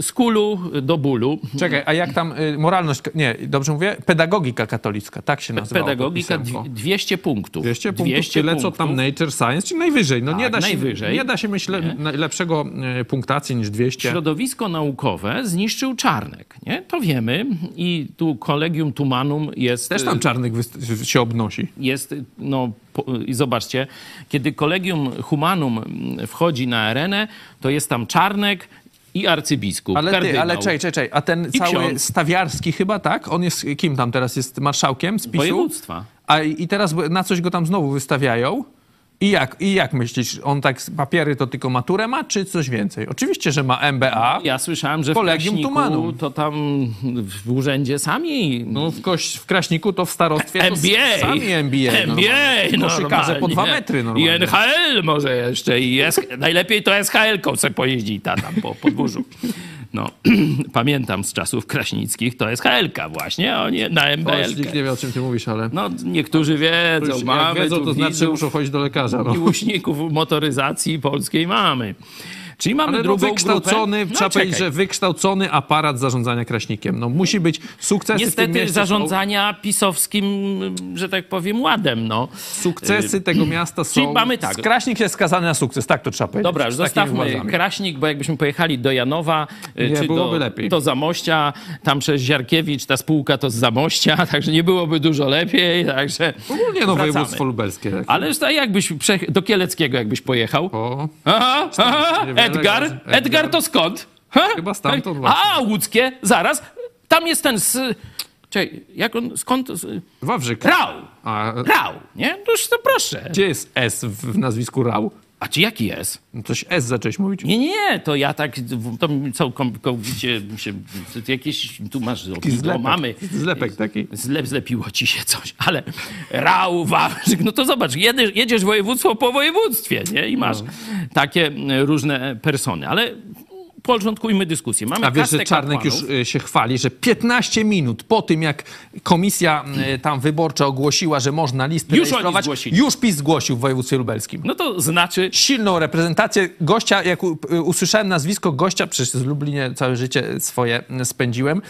z kulu do bólu Czekaj, a jak tam y, moralność, nie, dobrze mówię? Pedagogika katolicka, tak się nazywa. pedagogika dwi- 200 punktów. 200 punktów, tyle co tam Nature Science, czyli najwyżej. No nie, Tak, da się, najwyżej. nie da się myślę Nie. lepszego y, punktacji niż 200. Środowisko naukowe zniszczył Czarnek, nie? To wiemy i tu Collegium Tumanum jest... Też tam wyst- się obnosi. jest, no i zobaczcie, kiedy Collegium Humanum wchodzi na arenę, to jest tam Czarnek i arcybiskup, Ale ty, kardynał. ale czej, czej, czej. A ten cały ksiądz. Stawiarski chyba, tak? On jest kim tam teraz? Jest marszałkiem z PiSu? Województwa. A i teraz na coś go tam znowu wystawiają. I jak, I jak myślisz, on tak z papiery to tylko maturę ma, czy coś więcej? Oczywiście, że ma MBA. Ja słyszałem, że w Kraśniku Tumanum. to tam w urzędzie sami No w, koś, w Kraśniku to w starostwie to NBA! sami NBA. NBA! normalnie. Koszykarze po dwa metry I normalnie. NHL może jeszcze. I S- najlepiej to SHL-ką se pojeździ ta tam po podwórzu. No, pamiętam z czasów kraśnickich, to SHL-ka właśnie, a nie na MBL. nikt nie wie, o czym ty mówisz, ale... No, niektórzy wiedzą, Już mamy wiedzą, to znaczy, widzów muszą chodzić do lekarza. No. miłośników motoryzacji polskiej mamy. Czyli mamy Ale no, drugą wykształcony, grupę. No, trzeba powiedzieć, że wykształcony aparat zarządzania Kraśnikiem. No, musi być sukcesy w tym Niestety mieście. są- zarządzania pisowskim, że tak powiem, ładem, no. Sukcesy tego miasta są... Czyli mamy tak. Kraśnik jest skazany na sukces, tak to trzeba powiedzieć. Dobra, zostawmy. Kraśnik, bo jakbyśmy pojechali do Janowa, y, Nie, czy byłoby do, lepiej. do Zamościa, tam przez Ziarkiewicz, ta spółka to z Zamościa, także nie byłoby dużo lepiej, także Ogólnie no, województwo lubelskie. takie. Ale jakbyś prze... do Kieleckiego jakbyś pojechał? O, Aha, aha, Edgar? razy. Edgar to skąd? Ha? Chyba stamtąd właśnie. A, łódzkie, zaraz. Tam jest ten z... Czekaj, jak on, skąd? Wawrzyk. Rał. A Rał, nie? Już to proszę. gdzie jest S w, w nazwisku Rał? A czy jaki jest? No Coś S zacząłeś mówić? Nie, nie, to ja tak, to całkowicie się, to jakieś, tu masz, Taki zlepek. mamy. Zlepek taki. Zlep, zlepiło ci się coś, ale rał, wawrzyk, no to zobacz, jedziesz, jedziesz województwo po województwie, nie? I masz No. takie różne persony, ale porządkujmy dyskusję. Mamy A wiesz, że Czarnek już kapłanów. y, się chwali, że 15 minut po tym, jak komisja y, tam wyborcza ogłosiła, że można listy Już rejestrować, już PiS zgłosił w województwie lubelskim. No to znaczy, Silną reprezentację gościa, jak y, usłyszałem nazwisko gościa, przecież z Lublinie całe życie swoje spędziłem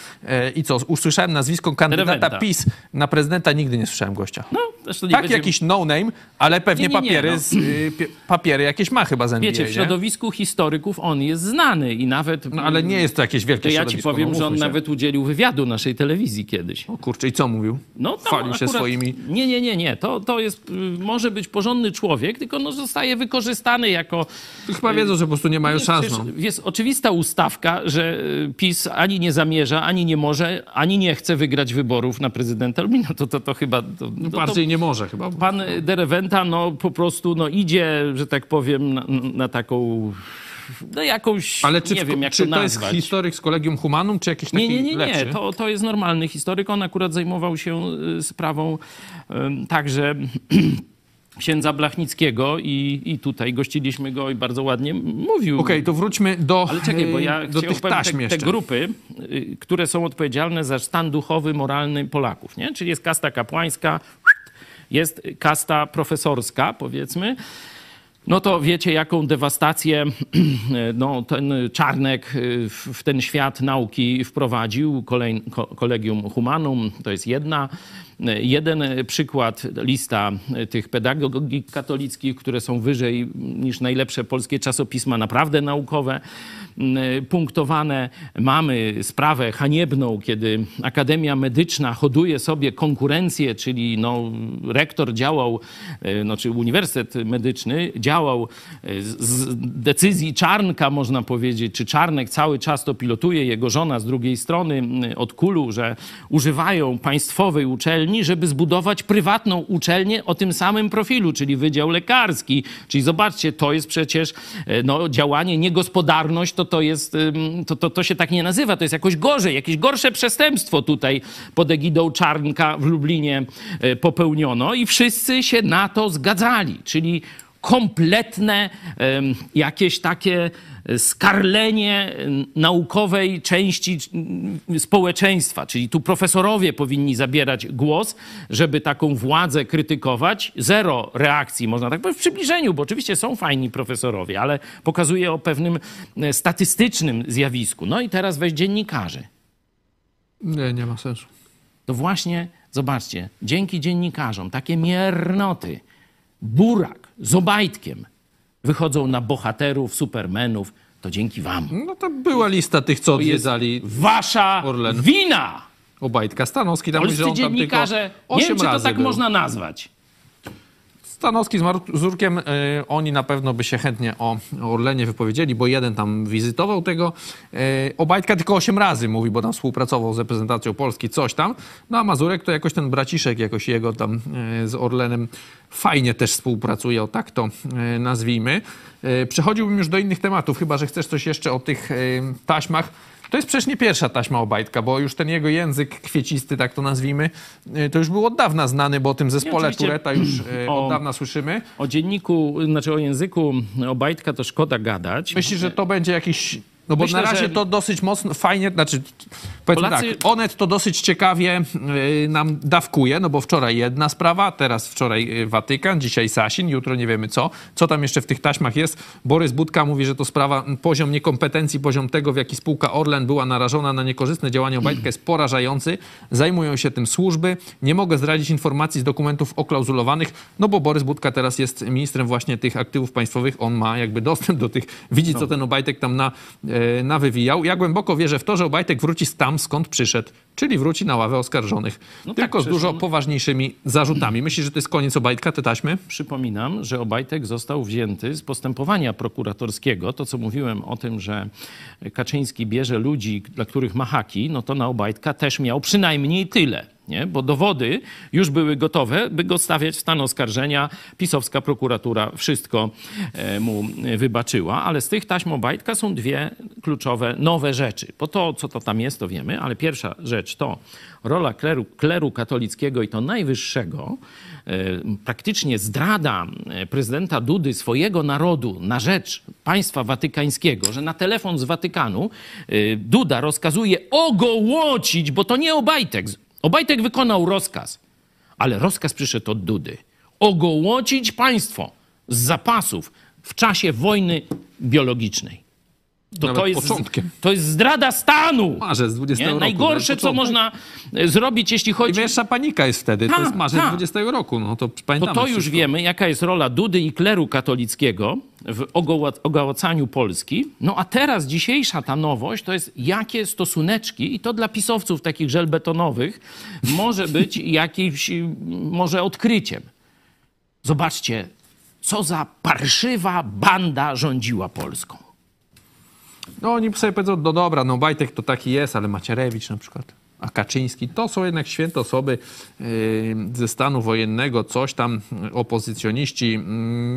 i co, usłyszałem nazwisko kandydata Rewenta. PiS na prezydenta, nigdy nie słyszałem gościa. no zresztą nie tak, będziemy- jakiś no-name, ale pewnie Nie, nie, nie, papiery, no. z, pie- papiery jakieś ma chyba z NBA, Wiecie, w nie? środowisku historyków on jest znany i nawet... No, ale nie jest to jakieś wielkie To ja ci powiem, no, że on się. nawet udzielił wywiadu naszej telewizji kiedyś. O kurczę, i co mówił? No, tam Chwalił się swoimi... Nie, nie, nie, nie. To, to jest, y, może być porządny człowiek, tylko no, zostaje wykorzystany jako... Chyba wiedzą, że po prostu nie mają Jest, szans. No. jest oczywista ustawka, że y, PiS ani nie zamierza, ani nie może, ani nie chce wygrać wyborów na prezydenta Lublina. To, to, to chyba... To, to, to, Bardziej nie może chyba. pan Derewenta no, po prostu no, idzie, że tak powiem, na, na taką... No jakąś, Ale czy, nie w, wiem jak czy to to jest nazwać. historyk z Kolegium Humanum, czy jakiś taki Nie, nie, nie, nie. To, to jest normalny historyk. On akurat zajmował się y, sprawą ym, także księdza Blachnickiego i, i tutaj gościliśmy go i bardzo ładnie mówił. Okej, to wróćmy do, Ale czekaj, bo ja e, do tych taśm te, te grupy, y, które są odpowiedzialne za stan duchowy, moralny Polaków, nie? Czyli jest kasta kapłańska, jest kasta profesorska, powiedzmy. No to wiecie, jaką dewastację no, ten Czarnek y, w ten świat nauki wprowadził. Kolej, ko, Kolegium Humanum to jest jedna, jeden przykład, lista tych pedagogik katolickich, które są wyżej niż najlepsze polskie czasopisma, naprawdę naukowe, punktowane. Mamy sprawę haniebną, kiedy Akademia Medyczna hoduje sobie konkurencję, czyli no, rektor działał, y, no, czy Uniwersytet Medyczny działał y, z, z decyzji Czarnka, można powiedzieć, czy Czarnek cały czas to pilotuje, jego żona z drugiej strony y, od kulu, że używają państwowej uczelni, żeby zbudować prywatną uczelnię o tym samym profilu, czyli Wydział Lekarski. Czyli zobaczcie, to jest przecież y, no, działanie, niegospodarność, to to jest, to, to, to się tak nie nazywa, to jest jakoś gorzej, jakieś gorsze przestępstwo tutaj pod egidą Czarnka w Lublinie y, popełniono i wszyscy się na to zgadzali, czyli kompletne jakieś takie skarlenie naukowej części mm, społeczeństwa. Czyli tu profesorowie powinni zabierać głos, żeby taką władzę krytykować. Zero reakcji, można tak powiedzieć, w przybliżeniu, bo oczywiście są fajni profesorowie, ale pokazuje o pewnym e, statystycznym zjawisku. No i teraz weź dziennikarzy Nie, nie ma sensu. to właśnie, zobaczcie, dzięki dziennikarzom takie miernoty, Burak z Obajtkiem wychodzą na bohaterów, supermenów, to dzięki wam. No to była lista tych, co odwiedzali Wasza Orlen. wina! Obajtka. Stanowski tam mówi, że Polscy on tam dziennikarze, nie 8 wiem, czy to tak był. można nazwać. Stanowski z Mazurkiem, y, oni na pewno by się chętnie o, Orlenie wypowiedzieli, bo jeden tam wizytował tego y, Obajtka tylko 8 razy mówi, bo tam współpracował z reprezentacją Polski, coś tam. No a Mazurek to jakoś ten braciszek, jakoś jego tam y, z Orlenem fajnie też współpracuje, o tak to nazwijmy. Przechodziłbym już do innych tematów, chyba że chcesz coś jeszcze o tych taśmach. To jest przecież nie pierwsza taśma Obajtka, bo już ten jego język kwiecisty, tak to nazwijmy, y, to już był od dawna znany, bo o tym zespole. Tureta już y, O- od dawna słyszymy. O dzienniku, znaczy o języku Obajtka to szkoda gadać. Myślisz, że to będzie jakiś... No bo Myślę, na razie że- to dosyć mocno, fajnie, znaczy powiedzmy Polacy- tak, Onet to dosyć ciekawie y, nam dawkuje, no bo wczoraj jedna sprawa, teraz wczoraj y, Watykan, dzisiaj Sasin, jutro nie wiemy co. Co tam jeszcze w tych taśmach jest? Borys Budka mówi, że to sprawa, m, poziom niekompetencji, poziom tego, w jaki spółka Orlen była narażona na niekorzystne działania Obajtka jest porażający. Zajmują się tym służby. Nie mogę zdradzić informacji z dokumentów oklauzulowanych, no bo Borys Budka teraz jest ministrem właśnie tych aktywów państwowych. On ma jakby dostęp do tych, widzi co ten Obajtek tam na, e, nawywijał. Ja głęboko wierzę w to, że Obajtek wróci tam, skąd przyszedł, czyli wróci na ławę oskarżonych. No tak, tylko z przecież dużo on- poważniejszymi zarzutami. Myślisz, że to jest koniec Obajtka, te taśmy? Przypominam, że Obajtek został wzięty z postępowania prokuratorskiego. To, co mówiłem o tym, że Kaczyński bierze ludzi, dla których ma haki, no to na Obajtka też miał przynajmniej tyle. Nie? Bo dowody już były gotowe, by go stawiać w stan oskarżenia. Pisowska prokuratura wszystko e, mu wybaczyła, ale z tych taśm Obajtka są dwie kluczowe, nowe rzeczy. Bo to, co to tam jest, to wiemy, ale pierwsza rzecz to rola kleru, kleru katolickiego i to najwyższego, e, praktycznie zdrada e, prezydenta Dudy swojego narodu na rzecz państwa watykańskiego, że na telefon z Watykanu Duda rozkazuje ogołocić, bo to nie Obajtek. Obajtek wykonał rozkaz, ale rozkaz przyszedł od Dudy. Ogołocić państwo z zapasów w czasie wojny biologicznej. To, Nawet to, jest, początkiem. to jest zdrada stanu. Marzec 20 Nie? roku. Najgorsze, nawet co można e, zrobić, jeśli I chodzi większa panika jest wtedy. to Tak, jest marzec tak. 20 roku. No to to pamiętamy to już wszystko. wiemy, jaka jest rola Dudy i kleru katolickiego w ogoła- ogołacaniu Polski. No a teraz dzisiejsza ta nowość to jest jakie stosuneczki, i to dla pisowców takich żelbetonowych może być jakimś może odkryciem. Zobaczcie, co za parszywa banda rządziła Polską. No oni sobie powiedzą, no dobra, no Bajtek to taki jest, ale Macierewicz na przykład, a Kaczyński, to są jednak święte osoby yy, ze stanu wojennego, coś tam, yy, opozycjoniści, yy,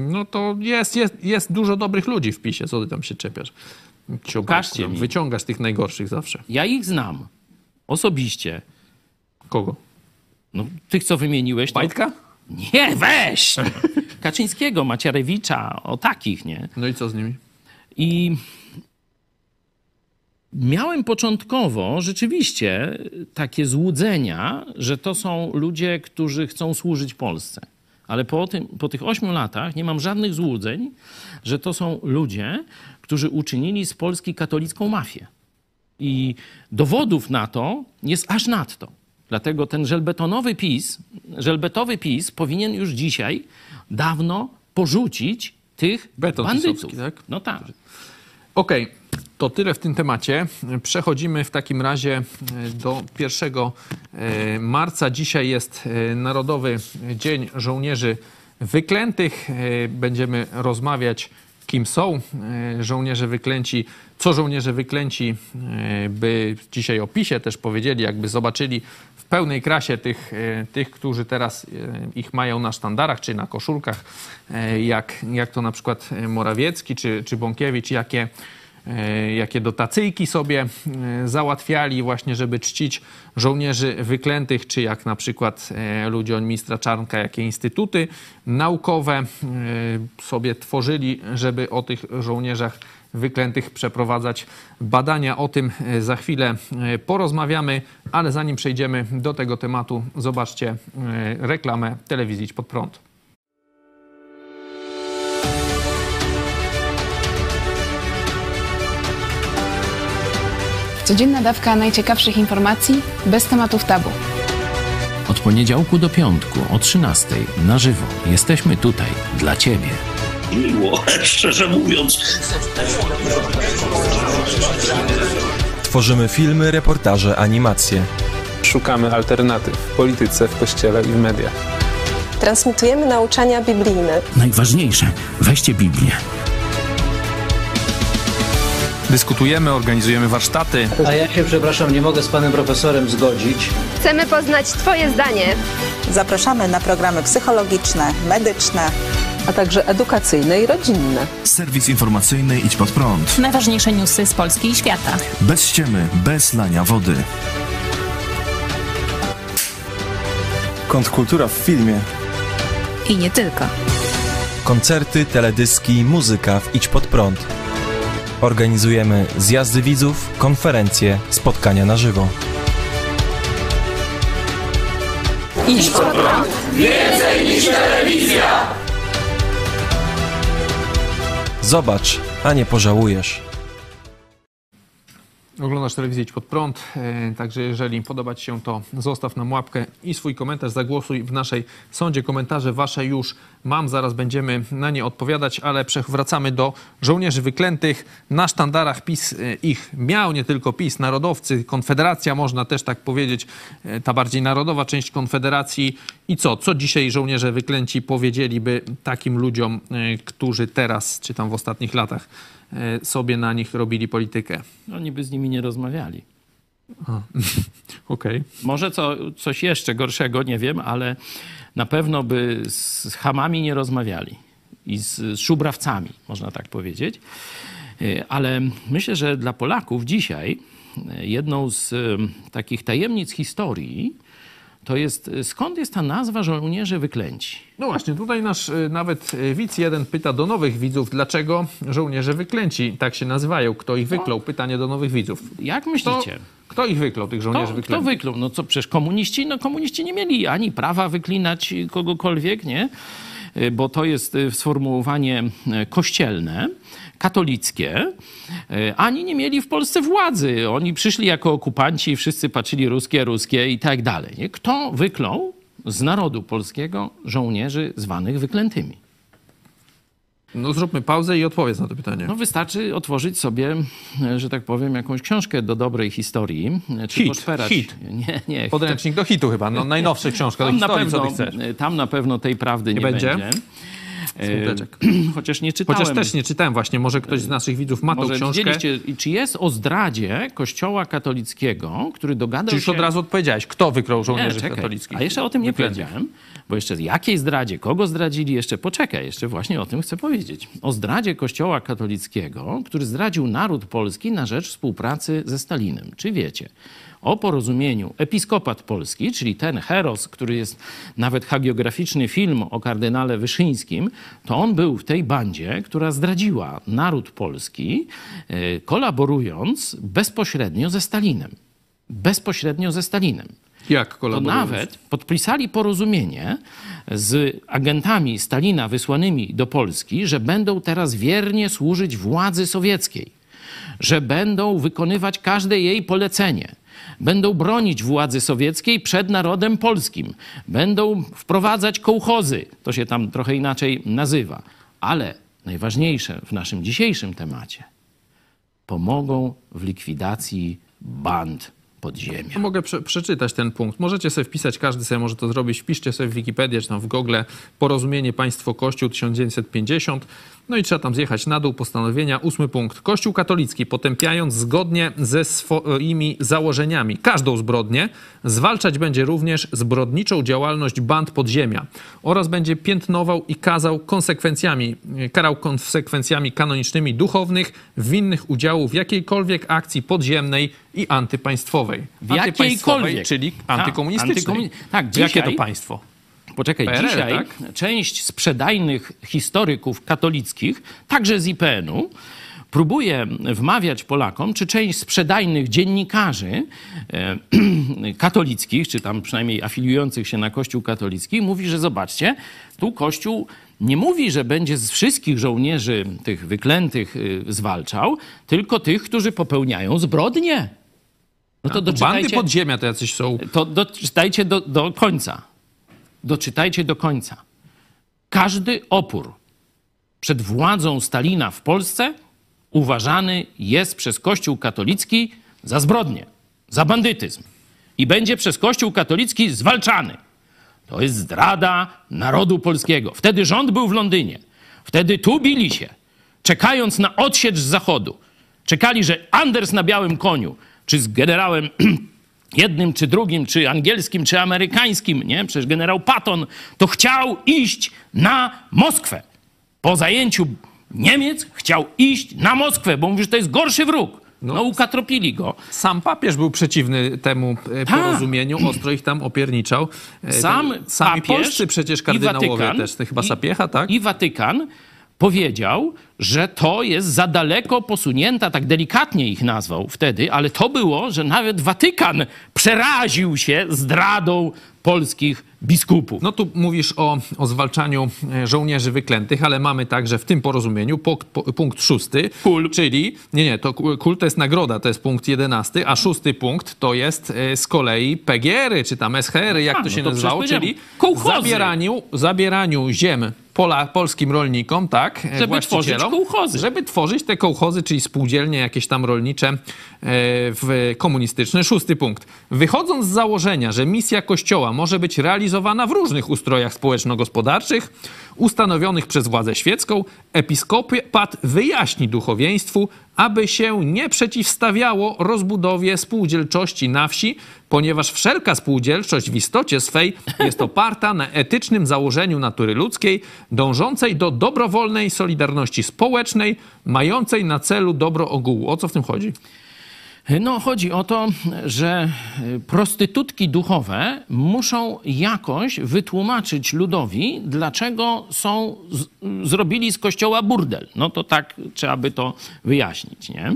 no to jest, jest, jest dużo dobrych ludzi w PiSie, co ty tam się czepiasz? Pokażcie mi. Wyciągasz tych najgorszych zawsze. Ja ich znam osobiście. Kogo? No, tych, co wymieniłeś, to... Bajtka? Nie, weź! Kaczyńskiego, Macierewicza, o takich, nie? No i co z nimi? I miałem początkowo rzeczywiście takie złudzenia, że to są ludzie, którzy chcą służyć Polsce. Ale po, tym, po tych ośmiu latach nie mam żadnych złudzeń, że to są ludzie, którzy uczynili z Polski katolicką mafię. I dowodów na to jest aż nadto. Dlatego ten żelbetonowy PiS, żelbetowy PiS powinien już dzisiaj dawno porzucić tych Beton bandytów. tak? No tak. Okej, to tyle w tym temacie. Przechodzimy w takim razie e, do 1 e, marca. Dzisiaj jest e, Narodowy Dzień Żołnierzy Wyklętych. Będziemy rozmawiać, kim są żołnierze wyklęci, co żołnierze wyklęci by dzisiaj o PiSie też powiedzieli, jakby zobaczyli w pełnej krasie tych, tych którzy teraz ich mają na sztandarach czy na koszulkach, jak, jak to na przykład Morawiecki czy, czy Bąkiewicz, jakie jakie dotacyjki sobie e, załatwiali właśnie, żeby czcić żołnierzy wyklętych, czy jak na przykład e, ludzie od ministra Czarnka, jakie instytuty naukowe e, sobie tworzyli, żeby o tych żołnierzach wyklętych przeprowadzać badania. O tym e, za chwilę e, porozmawiamy, ale zanim przejdziemy do tego tematu, zobaczcie e, reklamę telewizji Pod Prąd. Codzienna dawka najciekawszych informacji bez tematów tabu. Od poniedziałku do piątku o 13 na żywo jesteśmy tutaj dla Ciebie. miło, szczerze mówiąc. Tworzymy filmy, reportaże, animacje. Szukamy alternatyw w polityce, w kościele i w mediach. Transmitujemy nauczania biblijne. Najważniejsze, weźcie Biblię. Dyskutujemy, organizujemy warsztaty. A ja się, przepraszam, nie mogę z panem profesorem zgodzić. Chcemy poznać Twoje zdanie. Zapraszamy na programy psychologiczne, medyczne, a także edukacyjne i rodzinne. Serwis informacyjny Idź Pod Prąd. Najważniejsze newsy z Polski i świata. Bez ściemy, bez lania wody. Kontrkultura w filmie. I nie tylko. Koncerty, teledyski, muzyka w Idź Pod Prąd. Organizujemy zjazdy widzów, konferencje, spotkania na żywo. Idź Pod Prąd. Więcej niż telewizja. Zobacz, a nie pożałujesz. Oglądasz telewizję Idź Pod Prąd, e, także jeżeli podoba Ci się to, zostaw nam łapkę i swój komentarz, zagłosuj w naszej sądzie. Komentarze Wasze już mam, zaraz będziemy na nie odpowiadać, ale przewracamy do żołnierzy wyklętych. Na sztandarach PiS e, ich miał, nie tylko PiS, narodowcy, Konfederacja, można też tak powiedzieć, e, ta bardziej narodowa część Konfederacji. I co? Co dzisiaj żołnierze wyklęci powiedzieliby takim ludziom, którzy teraz, czy tam w ostatnich latach, sobie na nich robili politykę. Oni by z nimi nie rozmawiali. Okej. Okay. Może co, coś jeszcze gorszego, nie wiem, ale na pewno by z hamami nie rozmawiali i z, z szubrawcami, można tak powiedzieć. Ale myślę, że dla Polaków dzisiaj jedną z takich tajemnic historii to jest, skąd jest ta nazwa żołnierze wyklęci? No właśnie, tutaj nasz nawet widz jeden pyta do nowych widzów, dlaczego żołnierze wyklęci tak się nazywają? Kto ich wyklął? Pytanie do nowych widzów. Jak myślicie? Kto, kto ich wyklął, tych żołnierzy wyklętych? Kto wyklął? No co, przecież komuniści? No komuniści nie mieli ani prawa wyklinać kogokolwiek, nie? Bo to jest sformułowanie kościelne katolickie, ani nie mieli w Polsce władzy. Oni przyszli jako okupanci, wszyscy patrzyli ruskie, ruskie i tak dalej. Nie? Kto wyklął z narodu polskiego żołnierzy zwanych wyklętymi? No zróbmy pauzę i odpowiedz na to pytanie. No wystarczy otworzyć sobie, że tak powiem, jakąś książkę do dobrej historii. Czy hit, hit. Nie, nie. Podręcznik do hitu chyba, no najnowsza książka do tam na historii, pewno, co ty chcesz. Tam na pewno tej prawdy nie, Nie będzie? będzie. Smuteczek. Chociaż nie czytałem. Chociaż też nie czytałem właśnie, może ktoś z naszych widzów ma tą Może książkę. widzieliście, czy jest o zdradzie kościoła katolickiego, który dogadał Czy już się... od razu odpowiedziałeś, kto wyklął żołnierzy Nie, czekaj. katolickich? A jeszcze o tym nie Wyklętych. powiedziałem, bo jeszcze jakiej zdradzie, kogo zdradzili, jeszcze poczekaj, jeszcze właśnie o tym chcę powiedzieć. O zdradzie kościoła katolickiego, który zdradził naród polski na rzecz współpracy ze Stalinem. Czy wiecie? O porozumieniu episkopat polski, czyli ten heros, który jest nawet hagiograficzny film o kardynale Wyszyńskim, to on był w tej bandzie, która zdradziła naród polski, e, kolaborując bezpośrednio ze Stalinem. Bezpośrednio ze Stalinem. Jak To kolaborując? nawet podpisali porozumienie z agentami Stalina wysłanymi do Polski, że będą teraz wiernie służyć władzy sowieckiej, że będą wykonywać każde jej polecenie, będą bronić władzy sowieckiej przed narodem polskim, będą wprowadzać kołchozy, to się tam trochę inaczej nazywa, ale najważniejsze w naszym dzisiejszym temacie, pomogą w likwidacji band podziemia. Mogę prze przeczytać ten punkt. Możecie sobie wpisać, każdy sobie może to zrobić. Wpiszcie sobie w Wikipedię czy tam w Google Porozumienie Państwo-Kościół 1950. No i trzeba tam zjechać na dół postanowienia. Ósmy punkt. Kościół katolicki potępiając zgodnie ze swoimi założeniami każdą zbrodnię, zwalczać będzie również zbrodniczą działalność band podziemia oraz będzie piętnował i kazał konsekwencjami, karał konsekwencjami kanonicznymi duchownych winnych udziału w jakiejkolwiek akcji podziemnej i antypaństwowej. W Antypaństwowej, jakiejkolwiek. czyli Tak, antykomunistycznej. antykomun- tak, Jakie dzisiaj- to państwo? Poczekaj, PRL, dzisiaj tak? część sprzedajnych historyków katolickich, także z IPN-u, próbuje wmawiać Polakom, czy część sprzedajnych dziennikarzy e, katolickich, czy tam przynajmniej afiliujących się na Kościół katolicki, mówi, że zobaczcie, tu Kościół nie mówi, że będzie z wszystkich żołnierzy tych wyklętych y, zwalczał, tylko tych, którzy popełniają zbrodnie. No to Bandy doczytajcie, podziemia to jacyś są. to doczytajcie do, do końca. Doczytajcie do końca. Każdy opór przed władzą Stalina w Polsce uważany jest przez Kościół katolicki za zbrodnię, za bandytyzm i będzie przez Kościół katolicki zwalczany. To jest zdrada narodu polskiego. Wtedy rząd był w Londynie. Wtedy tu bili się, czekając na odsiecz z zachodu. Czekali, że Anders na białym koniu, czy z generałem jednym, czy drugim, czy angielskim, czy amerykańskim, nie? Przecież generał Patton to chciał iść na Moskwę. Po zajęciu Niemiec chciał iść na Moskwę, bo mówi, że to jest gorszy wróg. No, no ukatropili go. Sam papież był przeciwny temu e, Ta. porozumieniu, ostro ich tam opierniczał. E, Sam Sami papież polscy przecież kardynałowie Watykan, też, to chyba Sapiecha, tak? I Watykan powiedział, że to jest za daleko posunięta, tak delikatnie ich nazwał wtedy, ale to było, że nawet Watykan przeraził się zdradą polskich biskupów. No tu mówisz o, o zwalczaniu e, żołnierzy wyklętych, ale mamy także w tym porozumieniu punkt, punkt szósty, kul. czyli, nie, nie, to kul to jest nagroda, to jest punkt jedenasty, a szósty punkt to jest e, z kolei PGR-y, czy tam SHR-y, jak a, to się no to nazywało, czyli zabieraniu, zabieraniu ziem Pola, polskim rolnikom, tak, e, żeby tworzyć kołchozy. Żeby tworzyć te kołchozy, czyli spółdzielnie jakieś tam rolnicze w komunistyczne. Szósty punkt. Wychodząc z założenia, że misja Kościoła może być realizowana w różnych ustrojach społeczno-gospodarczych ustanowionych przez władzę świecką, episkopat wyjaśni duchowieństwu, aby się nie przeciwstawiało rozbudowie spółdzielczości na wsi, ponieważ wszelka spółdzielczość w istocie swej jest oparta na etycznym założeniu natury ludzkiej, dążącej do dobrowolnej solidarności społecznej, mającej na celu dobro ogółu. O co w tym chodzi? No, chodzi o to, że prostytutki duchowe muszą jakoś wytłumaczyć ludowi, dlaczego są, z, zrobili z kościoła burdel. No to tak trzeba by to wyjaśnić, nie?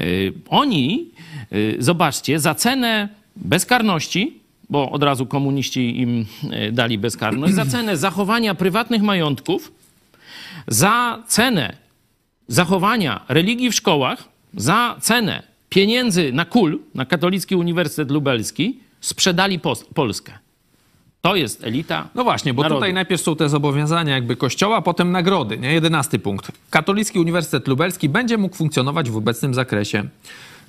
Y, oni, y, zobaczcie, za cenę bezkarności, bo od razu komuniści im y, dali bezkarność, za cenę zachowania prywatnych majątków, za cenę zachowania religii w szkołach, za cenę pieniędzy na KUL, na Katolicki Uniwersytet Lubelski, sprzedali Polskę. To jest elita. No właśnie, bo narodu. tutaj najpierw są te zobowiązania jakby kościoła, potem nagrody, nie? Jedenasty punkt. Katolicki Uniwersytet Lubelski będzie mógł funkcjonować w obecnym zakresie.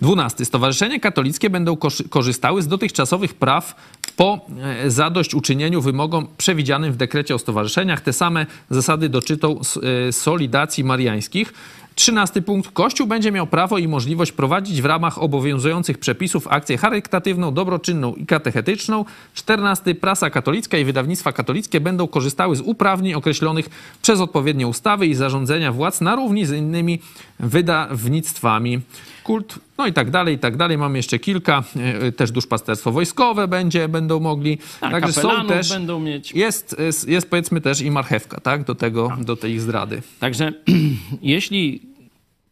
Dwunasty. Stowarzyszenia katolickie będą korzystały z dotychczasowych praw po e, zadośćuczynieniu wymogom przewidzianym w dekrecie o stowarzyszeniach. Te same zasady dotyczą e, solidacji mariańskich. Trzynasty punkt. Kościół będzie miał prawo i możliwość prowadzić w ramach obowiązujących przepisów akcję charytatywną, dobroczynną i katechetyczną. Czternasty. Prasa katolicka i wydawnictwa katolickie będą korzystały z uprawnień określonych przez odpowiednie ustawy i zarządzenia władz na równi z innymi wydawnictwami. Kult, no i tak dalej, i tak dalej. Mamy jeszcze kilka. E, też duszpasterstwo wojskowe będzie, będą mogli. Tak, Także są też, będą mieć. Jest, jest, jest powiedzmy też i marchewka, tak? Do tego, do tej zdrady. Także jeśli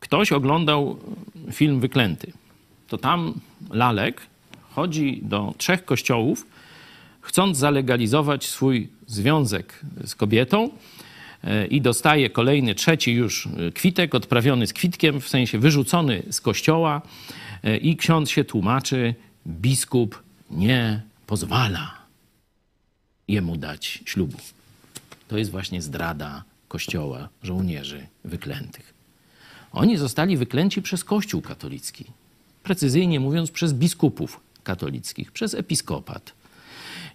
ktoś oglądał film Wyklęty, to tam Lalek chodzi do trzech kościołów, chcąc zalegalizować swój związek z kobietą e, i dostaje kolejny, trzeci już kwitek, odprawiony z kwitkiem, w sensie wyrzucony z kościoła e, i ksiądz się tłumaczy, biskup nie pozwala jemu dać ślubu. To jest właśnie zdrada kościoła żołnierzy wyklętych. Oni zostali wyklęci przez Kościół katolicki. Precyzyjnie mówiąc, przez biskupów katolickich, przez episkopat.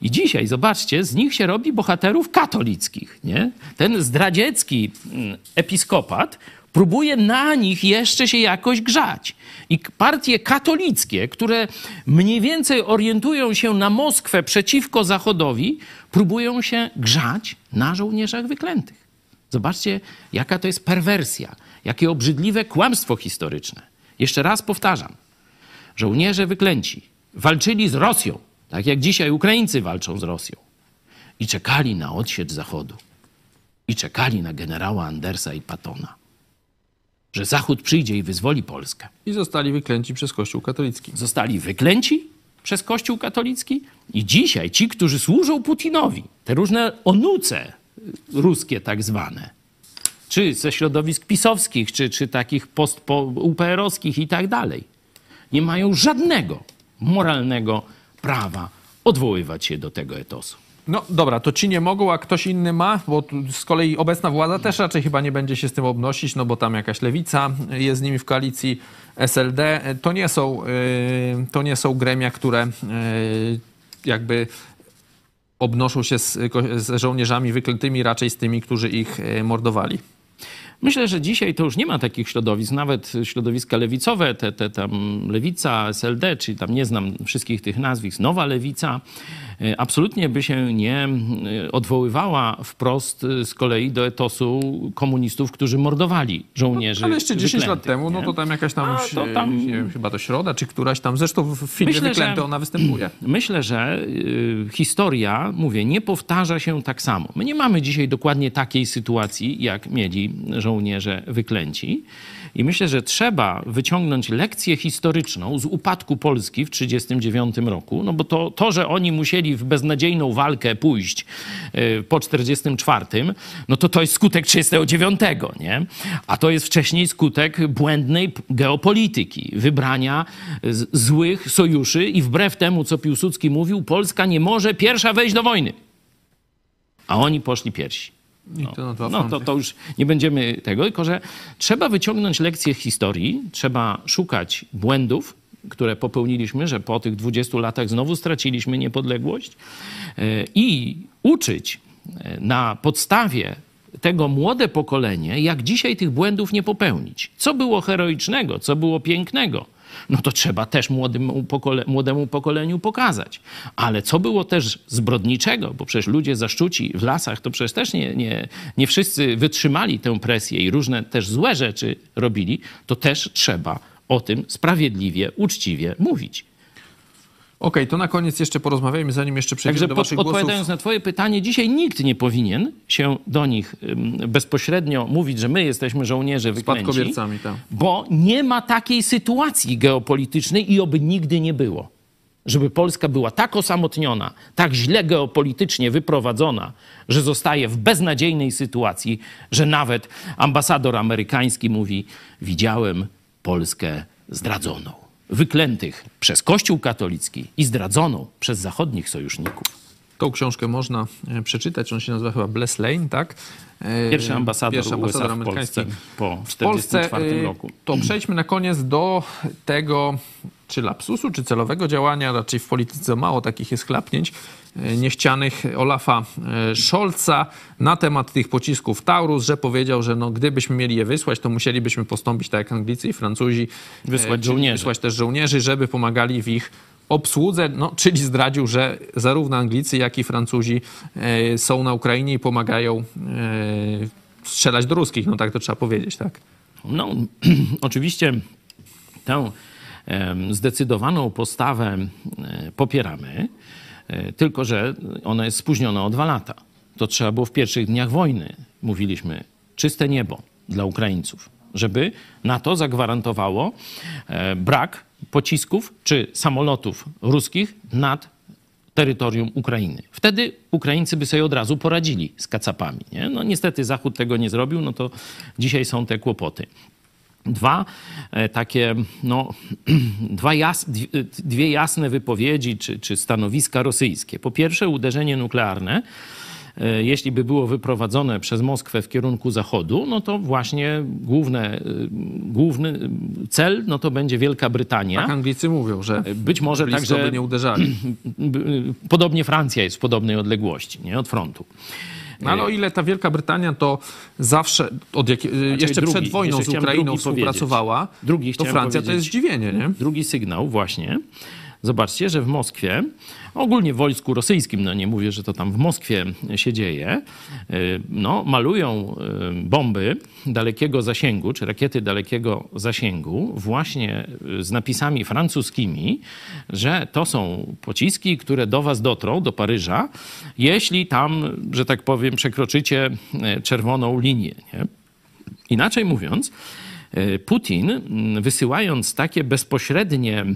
I dzisiaj, zobaczcie, z nich się robi bohaterów katolickich. Nie? Ten zdradziecki mm, episkopat próbuje na nich jeszcze się jakoś grzać. I partie katolickie, które mniej więcej orientują się na Moskwę przeciwko Zachodowi, próbują się grzać na żołnierzach wyklętych. Zobaczcie, jaka to jest perwersja Jakie obrzydliwe kłamstwo historyczne. Jeszcze raz powtarzam. Żołnierze wyklęci walczyli z Rosją, tak jak dzisiaj Ukraińcy walczą z Rosją. I czekali na odsiecz Zachodu. I czekali na generała Andersa i Patona. Że Zachód przyjdzie i wyzwoli Polskę. I zostali wyklęci przez Kościół katolicki. Zostali wyklęci przez Kościół katolicki i dzisiaj ci, którzy służą Putinowi, te różne onuce ruskie tak zwane, czy ze środowisk pisowskich, czy, czy takich post-UPR-owskich i tak dalej, nie mają żadnego moralnego prawa odwoływać się do tego etosu. No dobra, to ci nie mogą, a ktoś inny ma, bo z kolei obecna władza też raczej chyba nie będzie się z tym obnosić, no bo tam jakaś lewica jest z nimi w koalicji SLD. To nie są, y, to nie są gremia, które y, jakby obnoszą się z, z żołnierzami wyklętymi, raczej z tymi, którzy ich mordowali. Myślę, że dzisiaj to już nie ma takich środowisk, nawet środowiska lewicowe, te, te tam Lewica, SLD, czy tam nie znam wszystkich tych nazwisk, Nowa Lewica, absolutnie by się nie e, odwoływała wprost e, z kolei do etosu komunistów, którzy mordowali żołnierzy. No, ale jeszcze 10 lat temu, no to tam jakaś tam, to tam... Nie wiem, chyba to środa, czy któraś tam, zresztą w filmie myślę, Wyklęte że, ona występuje. Myślę, że y, historia, mówię, nie powtarza się tak samo. My nie mamy dzisiaj dokładnie takiej sytuacji, jak mieli żołnierze wyklęci. I myślę, że trzeba wyciągnąć lekcję historyczną z upadku Polski w 1939 roku, no bo to, to, że oni musieli w beznadziejną walkę pójść e, po 1944, no to to jest skutek 1939, nie? A to jest wcześniej skutek błędnej geopolityki, wybrania złych sojuszy i wbrew temu, co Piłsudski mówił, Polska nie może pierwsza wejść do wojny. A oni poszli pierwsi. No, to, no to, to już nie będziemy tego, tylko że trzeba wyciągnąć lekcje historii, trzeba szukać błędów, które popełniliśmy, że po tych 20 latach znowu straciliśmy niepodległość e, i uczyć e, na podstawie tego młode pokolenie, jak dzisiaj tych błędów nie popełnić. Co było heroicznego, co było pięknego no to trzeba też młodemu, pokole młodemu pokoleniu pokazać. Ale co było też zbrodniczego, bo przecież ludzie zaszczuci w lasach, to przecież też nie, nie, nie wszyscy wytrzymali tę presję i różne też złe rzeczy robili, to też trzeba o tym sprawiedliwie, uczciwie mówić. Okej, okay, to na koniec jeszcze porozmawiajmy, zanim jeszcze przejdziemy Także do waszych pod, odpowiadając na twoje pytanie, dzisiaj nikt nie powinien się do nich bezpośrednio mówić, że my jesteśmy żołnierze wyklęci. Spadkobiercami, tak. Bo nie ma takiej sytuacji geopolitycznej i oby nigdy nie było. Żeby Polska była tak osamotniona, tak źle geopolitycznie wyprowadzona, że zostaje w beznadziejnej sytuacji, że nawet ambasador amerykański mówi: Widziałem Polskę zdradzoną wyklętych przez Kościół katolicki i zdradzoną przez zachodnich sojuszników. Tą książkę można e, przeczytać. On się nazywa chyba Bless Lane, tak? E, Pierwszy ambasador, Pierwszy ambasador USA w Polsce po 1944 e, roku. To przejdźmy na koniec do tego, czy lapsusu, czy celowego działania. Raczej w polityce mało takich jest chlapnięć niechcianych Olafa Scholza na temat tych pocisków Taurus, że powiedział, że no, gdybyśmy mieli je wysłać, to musielibyśmy postąpić tak jak Anglicy i Francuzi. Wysłać żołnierzy. Wysłać też żołnierzy, żeby pomagali w ich obsłudze, no, czyli zdradził, że zarówno Anglicy, jak i Francuzi e, są na Ukrainie i pomagają e, strzelać do ruskich. No tak to trzeba powiedzieć, tak? No, oczywiście tę e, zdecydowaną postawę e, popieramy, e, tylko że ona jest spóźniona o dwa lata. To trzeba było w pierwszych dniach wojny, mówiliśmy, czyste niebo dla Ukraińców, żeby NATO zagwarantowało e, brak pocisków czy samolotów ruskich nad terytorium Ukrainy. Wtedy Ukraińcy by sobie od razu poradzili z kacapami. Nie? No niestety Zachód tego nie zrobił, no to dzisiaj są te kłopoty. Dwa e, takie, no, dwa jas, dwie jasne wypowiedzi czy, czy stanowiska rosyjskie. Po pierwsze, uderzenie nuklearne E, jeśli by było wyprowadzone przez Moskwę w kierunku zachodu, no to właśnie główne, e, główny cel no to będzie Wielka Brytania. Tak Anglicy mówią, że e, być może także by nie uderzali. Podobnie Francja jest w podobnej odległości nie? od frontu. No ale o ile ta Wielka Brytania to zawsze, od jak, znaczy, jeszcze drugi, przed wojną jeszcze z Ukrainą współpracowała, drugi to Francja to jest zdziwienie. Nie? Drugi sygnał właśnie. Zobaczcie, że w Moskwie ogólnie w wojsku rosyjskim, no nie mówię, że to tam w Moskwie się dzieje, y, no, malują y, bomby dalekiego zasięgu, czy rakiety dalekiego zasięgu, właśnie y, z napisami francuskimi, że to są pociski, które do was dotrą, do Paryża, jeśli tam, że tak powiem, przekroczycie czerwoną linię. Nie? Inaczej mówiąc, Putin, wysyłając takie bezpośrednie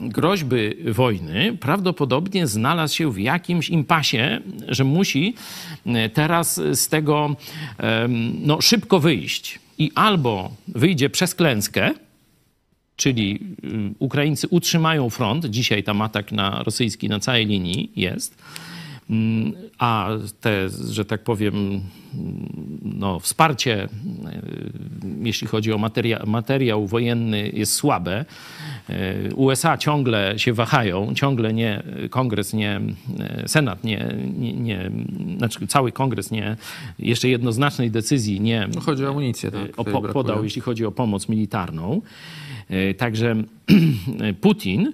groźby wojny prawdopodobnie znalazł się w jakimś impasie, że musi e, teraz z tego no, szybko wyjść. I albo wyjdzie przez klęskę, czyli y, Ukraińcy utrzymają front, dzisiaj tam atak na rosyjski na całej linii jest, Mm, a te, że tak powiem, no, wsparcie, e, jeśli chodzi o materia, materiał wojenny, jest słabe. E, USA ciągle się wahają, ciągle nie, kongres nie, e, senat nie, nie, nie znaczy cały kongres nie, jeszcze jednoznacznej decyzji nie no chodzi o amunicję, tak, po, podał, jeśli chodzi o pomoc militarną. Także Putin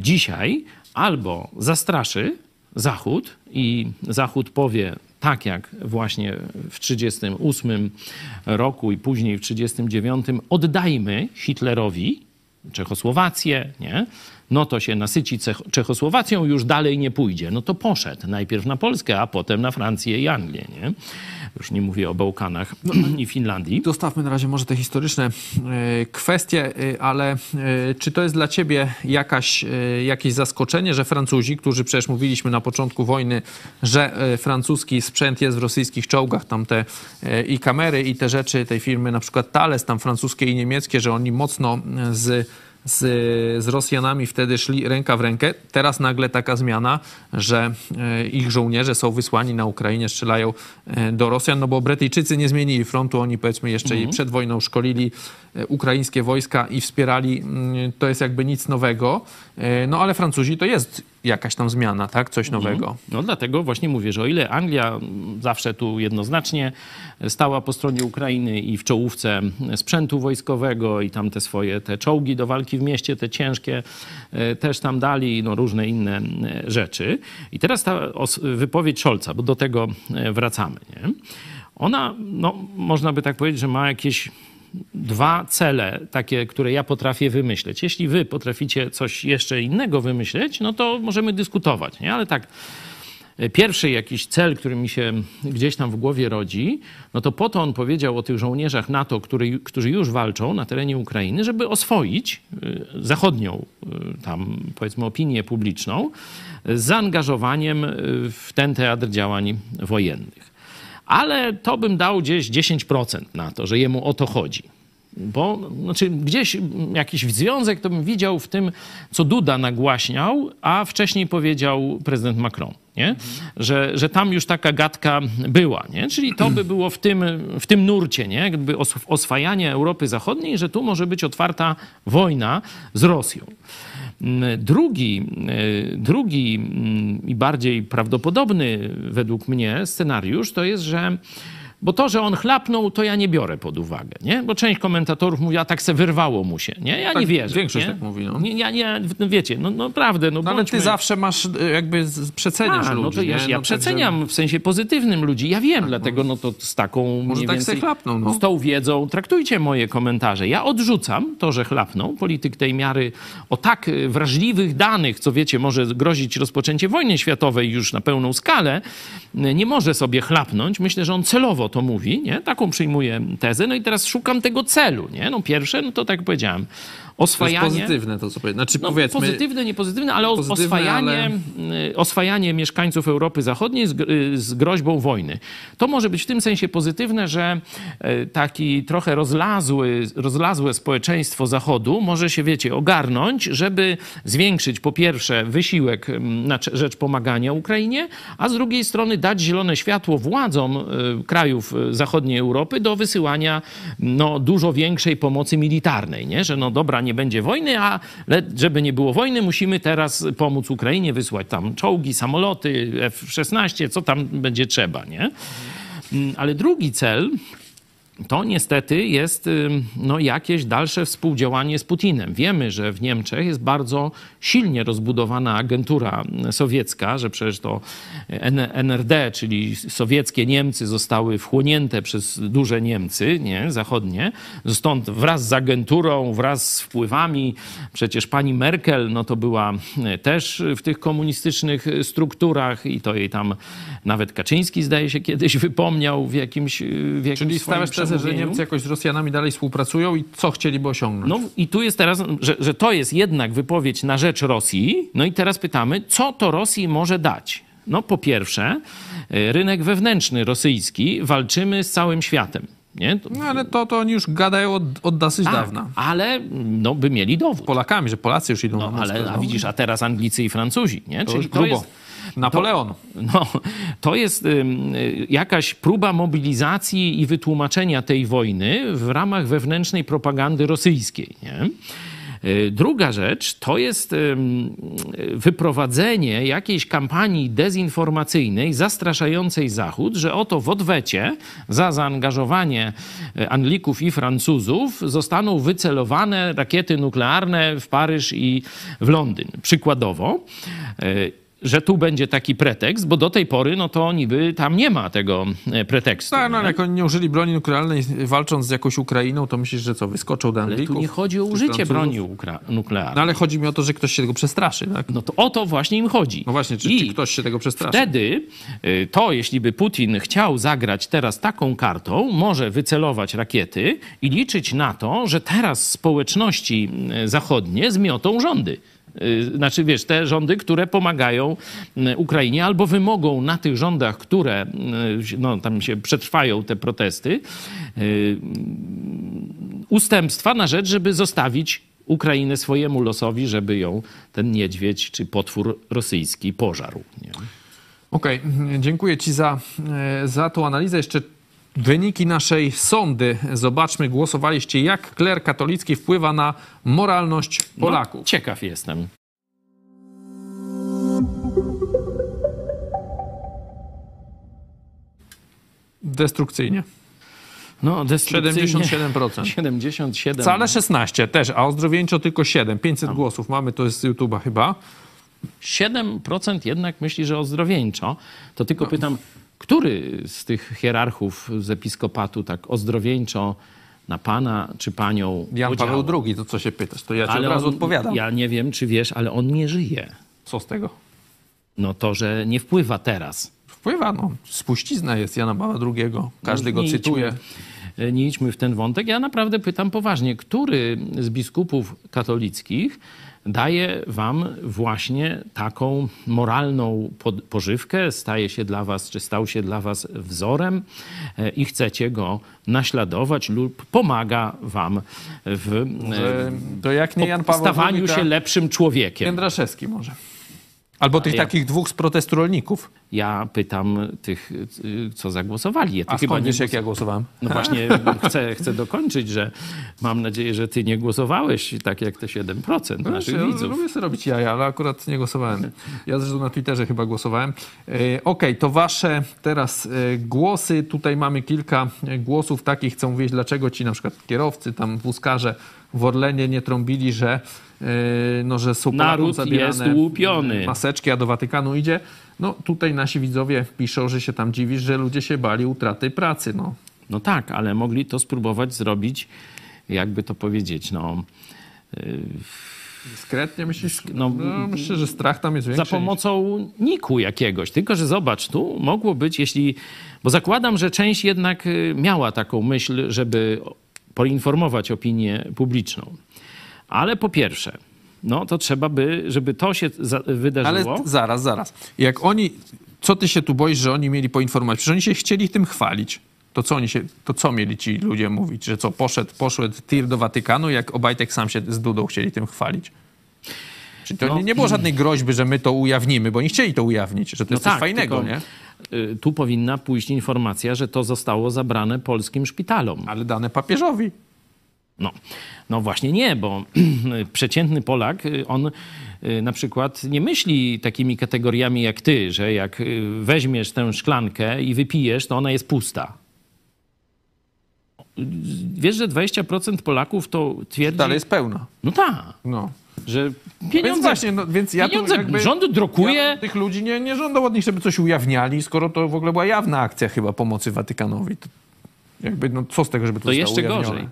dzisiaj albo zastraszy Zachód i Zachód powie, tak jak właśnie w 1938 roku i później w 1939, oddajmy Hitlerowi Czechosłowację, nie? no to się nasyci Czechosłowacją, już dalej nie pójdzie. No to poszedł najpierw na Polskę, a potem na Francję i Anglię. Nie? Już nie mówię o Bałkanach no, i Finlandii. Zostawmy na razie może te historyczne e, kwestie, e, ale e, czy to jest dla ciebie jakaś, jakieś zaskoczenie, że Francuzi, którzy przecież mówiliśmy na początku wojny, że francuski sprzęt jest w rosyjskich czołgach, tam te i kamery i te rzeczy tej firmy, na przykład Thales, tam francuskie i niemieckie, że oni mocno z z, z Rosjanami wtedy szli ręka w rękę. Teraz nagle taka zmiana, że e, ich żołnierze są wysłani na Ukrainie, strzelają e, do Rosjan, no bo Brytyjczycy nie zmienili frontu, oni powiedzmy jeszcze mhm. przed wojną szkolili e, ukraińskie wojska i wspierali. Mm, to jest jakby nic nowego. No ale Francuzi to jest jakaś tam zmiana, tak? Coś mhm. nowego. No dlatego właśnie mówię, że o ile Anglia zawsze tu jednoznacznie stała po stronie Ukrainy i w czołówce sprzętu wojskowego i tam te swoje te czołgi do walki w mieście, te ciężkie e, też tam dali, no różne inne e, rzeczy. I teraz ta wypowiedź Scholza, bo do tego e, wracamy, nie? Ona, no, można by tak powiedzieć, że ma jakieś dwa cele, takie, które ja potrafię wymyśleć. Jeśli wy potraficie coś jeszcze innego wymyśleć, no to możemy dyskutować, nie? Ale tak, pierwszy jakiś cel, który mi się gdzieś tam w głowie rodzi, no to po to on powiedział o tych żołnierzach NATO, który, którzy już walczą na terenie Ukrainy, żeby oswoić y, zachodnią y, tam, powiedzmy, opinię publiczną z zaangażowaniem y, w ten teatr działań wojennych ale to bym dał gdzieś 10% na to, że jemu o to chodzi. Bo znaczy, gdzieś jakiś związek to bym widział w tym, co Duda nagłaśniał, a wcześniej powiedział prezydent Macron. Nie? Że, że tam już taka gadka była. Nie? Czyli to by było w tym, w tym nurcie, nie? Jakby oswajanie Europy Zachodniej, że tu może być otwarta wojna z Rosją. Drugi, e, drugi mm, i bardziej prawdopodobny według mnie scenariusz to jest, że bo to, że on chlapnął, to ja nie biorę pod uwagę, nie? Bo część komentatorów mówi, a tak se wyrwało mu się, nie? Ja tak, nie wierzę. Większość nie? tak mówi, no. Nie, ja nie, no wiecie, no, no prawdę, no, no Ale ty zawsze masz, e, jakby przeceniasz a, ludzi, no to ja, ja no, przeceniam w sensie pozytywnym ludzi, ja wiem, tak, dlatego no to z taką może tak więcej, chlapną, no. z tą wiedzą traktujcie moje komentarze. Ja odrzucam to, że chlapną. Polityk tej miary o tak e, wrażliwych danych, co wiecie, może grozić rozpoczęcie wojny światowej już na pełną skalę, e, nie może sobie chlapnąć. Myślę, że on celowo to mówi, nie? taką przyjmuję tezę. No i teraz szukam tego celu, nie? No pierwsze, no to tak jak powiedziałem, oswajanie... To jest pozytywne to, co powiedzmy. Znaczy, no, powiedzmy pozytywne, niepozytywne, ale pozytywne, oswajanie, ale... Y, oswajanie mieszkańców Europy Zachodniej z, y, z groźbą wojny. To może być w tym sensie pozytywne, że y, taki trochę rozlazły, rozlazłe społeczeństwo Zachodu może się, wiecie, ogarnąć, żeby zwiększyć po pierwsze wysiłek na rzecz pomagania Ukrainie, a z drugiej strony dać zielone światło władzom krajów zachodniej Europy do wysyłania no, dużo większej pomocy militarnej, nie? że no dobra, nie będzie wojny, a żeby nie było wojny, musimy teraz pomóc Ukrainie, wysłać tam czołgi, samoloty, F-16, co tam będzie trzeba, nie? Mm, ale drugi cel to niestety jest no, jakieś dalsze współdziałanie z Putinem. Wiemy, że w Niemczech jest bardzo silnie rozbudowana agentura sowiecka, że przecież to NRD, czyli sowieckie Niemcy zostały wchłonięte przez duże Niemcy, nie, zachodnie. Stąd wraz z agenturą, wraz z wpływami, przecież pani Merkel, no to była też w tych komunistycznych strukturach i to jej tam nawet Kaczyński zdaje się kiedyś wypomniał w jakimś, w jakimś Czyli stawiasz tezę, że Niemcy jakoś z Rosjanami dalej współpracują i co chcieliby osiągnąć? No i tu jest teraz, że, że to jest jednak wypowiedź na rzecz Rosji. No i teraz pytamy, co to Rosji może dać? No po pierwsze, y, rynek wewnętrzny rosyjski, walczymy z całym światem. Nie? No ale to, to oni już gadają od, od dosyć tak, dawna. Ale no, by mieli dowód. Polakami, że Polacy już idą no, na ale, A widzisz, a teraz Anglicy i Francuzi. Nie? To Czyli to jest, Napoleon. To, no, to jest jakaś próba mobilizacji i wytłumaczenia tej wojny w ramach wewnętrznej propagandy rosyjskiej. Nie? E, druga rzecz to jest wyprowadzenie jakiejś kampanii dezinformacyjnej zastraszającej Zachód, że oto w odwecie za zaangażowanie e, Anglików i Francuzów zostaną wycelowane rakiety nuklearne w Paryż i w Londyn. Przykładowo że tu będzie taki pretekst, bo do tej pory no to niby tam nie ma tego e, pretekstu. Tak, no ale jak oni nie użyli broni nuklearnej walcząc z jakąś Ukrainą, to myślisz, że co, wyskoczą do Anglików? Ale tu nie chodzi o użycie broni nuklearnej. No ale chodzi mi o to, że ktoś się tego przestraszy, tak? No to o to właśnie im chodzi. No właśnie, czy, czy ktoś się tego przestraszy? Wtedy e, to, jeśli by Putin chciał zagrać teraz taką kartą, może wycelować rakiety i liczyć na to, że teraz społeczności e, zachodnie zmiotą rządy. Y, znaczy wiesz, te rządy, które pomagają y, Ukrainie albo wymogą na tych rządach, które y, no, tam się przetrwają te protesty, ustępstwa na rzecz, żeby zostawić Ukrainę swojemu losowi, żeby ją ten niedźwiedź czy potwór rosyjski pożarł. Okej, okay. dziękuję Ci za, za tą analizę. Jeszcze Wyniki naszej sądy. Zobaczmy, głosowaliście, jak kler katolicki wpływa na moralność no, Polaków. No, ciekaw jestem. Destrukcyjnie. No, destrukcyjnie. 77%. 77. Wcale 16 też, a ozdrowieńczo tylko 7. 500 no. głosów mamy, to jest z YouTube'a chyba. 7% jednak myśli, że ozdrowieńczo. To tylko no. pytam, który z tych hierarchów z episkopatu tak ozdrowieńczo na pana czy panią Jan podziałał? Paweł II, to co się pytasz? To ja ci ale od razu on, odpowiadam. Ja nie wiem, czy wiesz, ale on nie żyje. Co z tego? No to, że nie wpływa teraz. Wpływa, no. Spuścizna jest Jana Pawła II. Każdy go cytuje. Idźmy, nie idźmy w ten wątek. Ja naprawdę pytam poważnie, który z biskupów katolickich daje wam właśnie taką moralną pożywkę, staje się dla was, czy stał się dla was wzorem e, i chcecie go naśladować lub pomaga wam w to jak nie Jan Paweł stawaniu się lepszym człowiekiem. Jędraszewski może. Albo tych ja... takich dwóch z protestu rolników. Ja pytam tych, co zagłosowali. Ty A chyba wiesz, jak ja głosowałem? No właśnie, chcę, chcę dokończyć, że mam nadzieję, że ty nie głosowałeś tak jak te 7% no naszych ja widzów. Lubię sobie robić jaja, ale akurat nie głosowałem. Ja zresztą na Twitterze chyba głosowałem. E, Okej, okay, to wasze teraz e, głosy. Tutaj mamy kilka e, głosów takich, chcą wiedzieć, dlaczego ci na przykład kierowcy, tam wózkarze w Orlenie nie trąbili, że no, że są Naród jest łupiony. maseczki, a do Watykanu idzie. No tutaj nasi widzowie piszą, że się tam dziwisz, że ludzie się bali utraty pracy. No, no tak, ale mogli to spróbować zrobić, jakby to powiedzieć, no... Yy... Dyskretnie myślisz? No, no, myślę, że strach tam jest większy. Za pomocą niku jakiegoś. Tylko, że zobacz, tu mogło być, jeśli... Bo zakładam, że część jednak y, miała taką myśl, żeby poinformować opinię publiczną. Ale po pierwsze, no to trzeba by, żeby to się wydarzyło. Ale zaraz, zaraz. Jak oni, co ty się tu boisz, że oni mieli poinformować? Przecież oni się chcieli tym chwalić. To co, oni się, to co mieli ci ludzie mówić? Że co, poszedł, poszedł tir do Watykanu, jak Obajtek sam się z Dudą chcieli tym chwalić? Czyli to no, nie było żadnej groźby, że my to ujawnimy, bo oni chcieli to ujawnić, że to no jest tak, coś fajnego, nie? Y, tu powinna pójść informacja, że to zostało zabrane polskim szpitalom. Ale dane papieżowi. No, no właśnie nie, bo przeciętny Polak, y, on y, na przykład nie myśli takimi kategoriami jak ty, że jak y, weźmiesz tę szklankę i wypijesz, to ona jest pusta. Wiesz, że 20% Polaków to twierdzi... Dalej jest pełna. No tak. No. Że pieniądze, więc właśnie, no, więc ja pieniądze jakby, rząd drukuje... Ja tych ludzi nie, nie żądał od nich, żeby coś ujawniali, skoro to w ogóle była jawna akcja chyba pomocy Watykanowi. To jakby, no co z tego, żeby to, to jeszcze ujawnione? gorzej.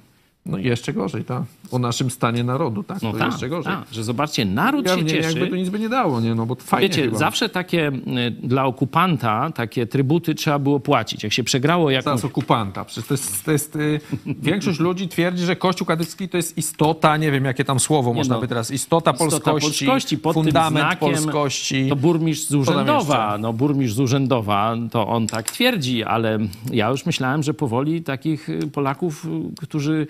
No jeszcze gorzej, tak. O naszym stanie narodu, tak. No to tak, jeszcze gorzej. Tak, że zobaczcie, naród ja, się nie, cieszy. Jakby to nic by nie dało, nie? No bo fajnie Wiecie, chyba. zawsze takie y, dla okupanta, takie trybuty trzeba było płacić. Jak się przegrało jakąś... Zaraz okupanta. Przecież to jest, to jest y, większość ludzi twierdzi, że Kościół katolicki to jest istota, nie wiem jakie tam słowo nie można no, by teraz, istota, istota polskości, polskości fundament polskości. To burmistrz z Urzędowa, no burmistrz z Urzędowa, to on tak twierdzi, ale ja już myślałem, że powoli takich y, Polaków, którzy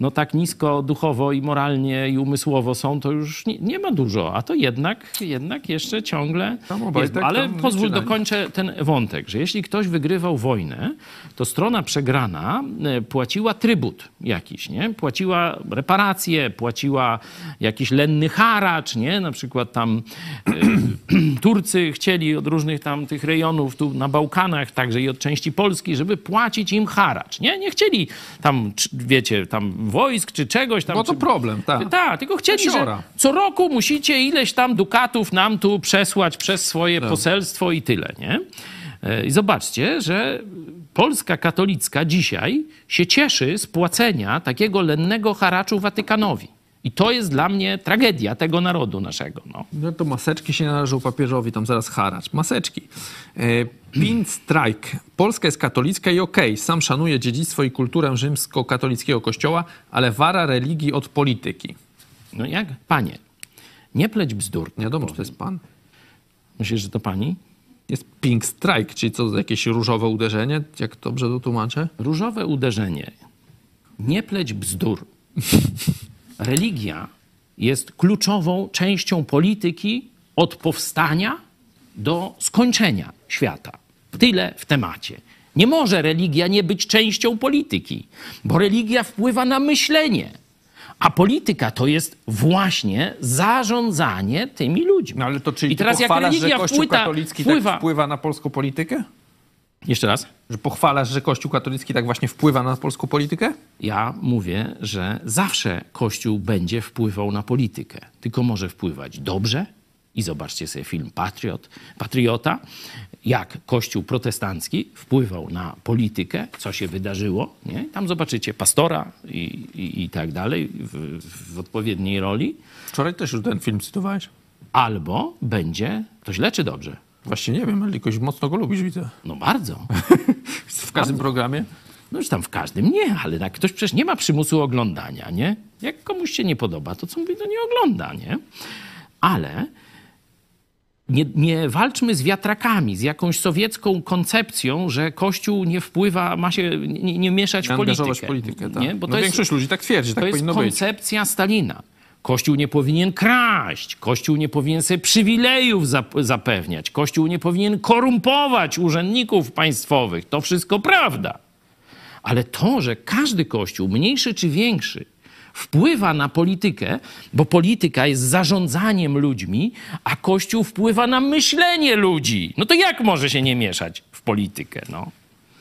no tak nisko duchowo i moralnie i umysłowo są, to już nie, nie ma dużo, a to jednak, jednak jeszcze ciągle jest. Ale pozwól dokończę ten wątek, że jeśli ktoś wygrywał wojnę, to strona przegrana e, płaciła trybut jakiś, nie? Płaciła reparacje, płaciła jakiś lenny haracz, nie? Na przykład tam y, Turcy chcieli od różnych tam tych rejonów tu na Bałkanach, także i od części Polski, żeby płacić im haracz, nie? Nie chcieli tam, wiecie, tam wojsk czy czegoś tam. Bo to czy... problem, tak. Tak, tylko chcieli, że co roku musicie ileś tam dukatów nam tu przesłać przez swoje tak. poselstwo i tyle, nie? E, I zobaczcie, że Polska katolicka dzisiaj się cieszy z płacenia takiego lennego haraczu Watykanowi. I to jest dla mnie tragedia tego narodu naszego. No, no to maseczki się należą papieżowi, tam zaraz haracz. Maseczki. E, Pin strike. Polska jest katolicka i okej, okay, sam szanuje dziedzictwo i kulturę rzymsko-katolickiego kościoła, ale wara religii od polityki. No jak? Panie, nie pleć bzdur. Nie wiadomo, czy to jest pan. Myślisz, że to pani? Jest pink strike, czyli co, jakieś różowe uderzenie, jak dobrze to tłumaczę? Różowe uderzenie. Nie pleć bzdur. Religia jest kluczową częścią polityki od powstania do skończenia świata. Tyle w temacie. Nie może religia nie być częścią polityki, bo religia wpływa na myślenie. A polityka to jest właśnie zarządzanie tymi ludźmi. No ale to czyli I teraz jak religia że Kościół wpływa, katolicki wpływa... tak wpływa na polską politykę? Jeszcze raz? Że pochwalasz, że Kościół katolicki tak właśnie wpływa na polską politykę? Ja mówię, że zawsze Kościół będzie wpływał na politykę. Tylko może wpływać dobrze. I zobaczcie sobie film Patriot, Patriota, jak Kościół protestancki wpływał na politykę, co się wydarzyło. Nie? Tam zobaczycie pastora i, i, i tak dalej w, w odpowiedniej roli. Wczoraj też już ten film cytowałeś. Albo będzie to źle czy dobrze? Właśnie nie wiem, ale jakoś mocno go lubisz, widzę. No bardzo. w każdym bardzo. programie? No już tam w każdym nie, ale tak ktoś przecież nie ma przymusu oglądania, nie? Jak komuś się nie podoba, to co mówi, to nie ogląda, nie? Ale nie, nie, walczmy z wiatrakami, z jakąś sowiecką koncepcją, że Kościół nie wpływa, ma się nie, nie mieszać w politykę. politykę tak. nie? Bo no to większość jest, ludzi tak twierdzi, tak to jest koncepcja być. Stalina. Kościół nie powinien kraść, Kościół nie powinien sobie przywilejów zapewniać, Kościół nie powinien korumpować urzędników państwowych. To wszystko prawda. Ale to, że każdy Kościół, mniejszy czy większy, wpływa na politykę, bo polityka jest zarządzaniem ludźmi, a Kościół wpływa na myślenie ludzi. No to jak może się nie mieszać w politykę? No?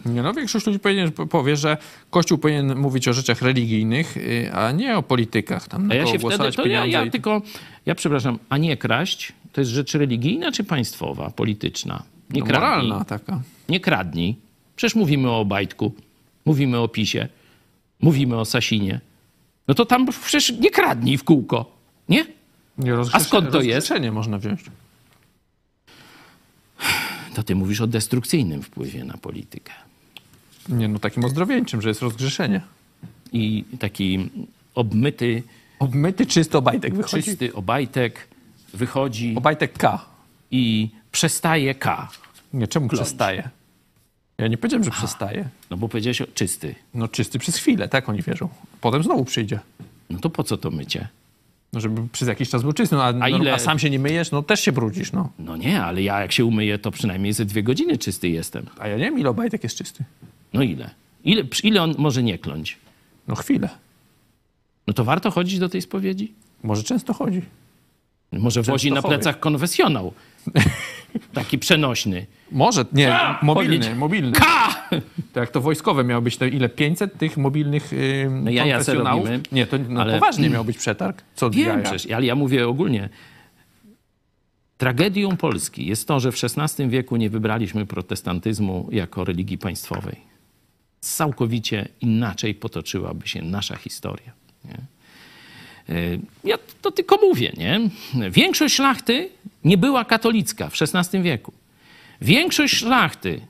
Nie, no większość ludzi powinien, powie, że Kościół powinien mówić o rzeczach religijnych, y, a nie o politykach. Tam a ja się wtedy, to ja, ja i... tylko, ja przepraszam, a nie kraść, to jest rzecz religijna czy państwowa, polityczna? Nie no, moralna taka. Nie kradnij. Przecież mówimy o Obajtku, mówimy o PiSie, mówimy o Sasinie. No to tam przecież nie kradnij w kółko, nie? nie a skąd to jest? nie można wziąć. To ty mówisz o destrukcyjnym wpływie na politykę. Nie, no takim ozdrowieńczym, że jest rozgrzeszenie. I taki obmyty... Obmyty czysty obajtek wychodzi. Czysty obajtek wychodzi... Obajtek K. I przestaje K. Nie, czemu Kląć. przestaje? Ja nie powiedziałem, że Aha, przestaje. No bo powiedziałeś o czysty. No czysty przez chwilę, tak oni wierzą. Potem znowu przyjdzie. No to po co to mycie? No żeby przez jakiś czas był czysty, no, a, a, no, ile... a sam się nie myjesz, no też się brudzisz, no. No nie, ale ja jak się umyję, to przynajmniej ze dwie godziny czysty jestem. A ja nie wiem, ile obajtek jest czysty. No ile? Ile, ile on może nie kląć? No chwilę. No to warto chodzić do tej spowiedzi? Może często chodzi. Może wozi na plecach konfesjonał. Taki przenośny. Może, nie, K! mobilny, mobilny. K! To jak to wojskowe miało być, to ile? 500 tych mobilnych yy, no? Robimy, nie, to no, ale... poważnie miał być przetarg. Co Wiem przecież, ale ja mówię ogólnie. Tragedią Polski jest to, że w XVI wieku nie wybraliśmy protestantyzmu jako religii państwowej. Całkowicie inaczej potoczyłaby się nasza historia. Nie? E, ja to tylko mówię, nie? Większość szlachty nie była katolicka w XVI wieku. Większość szlachty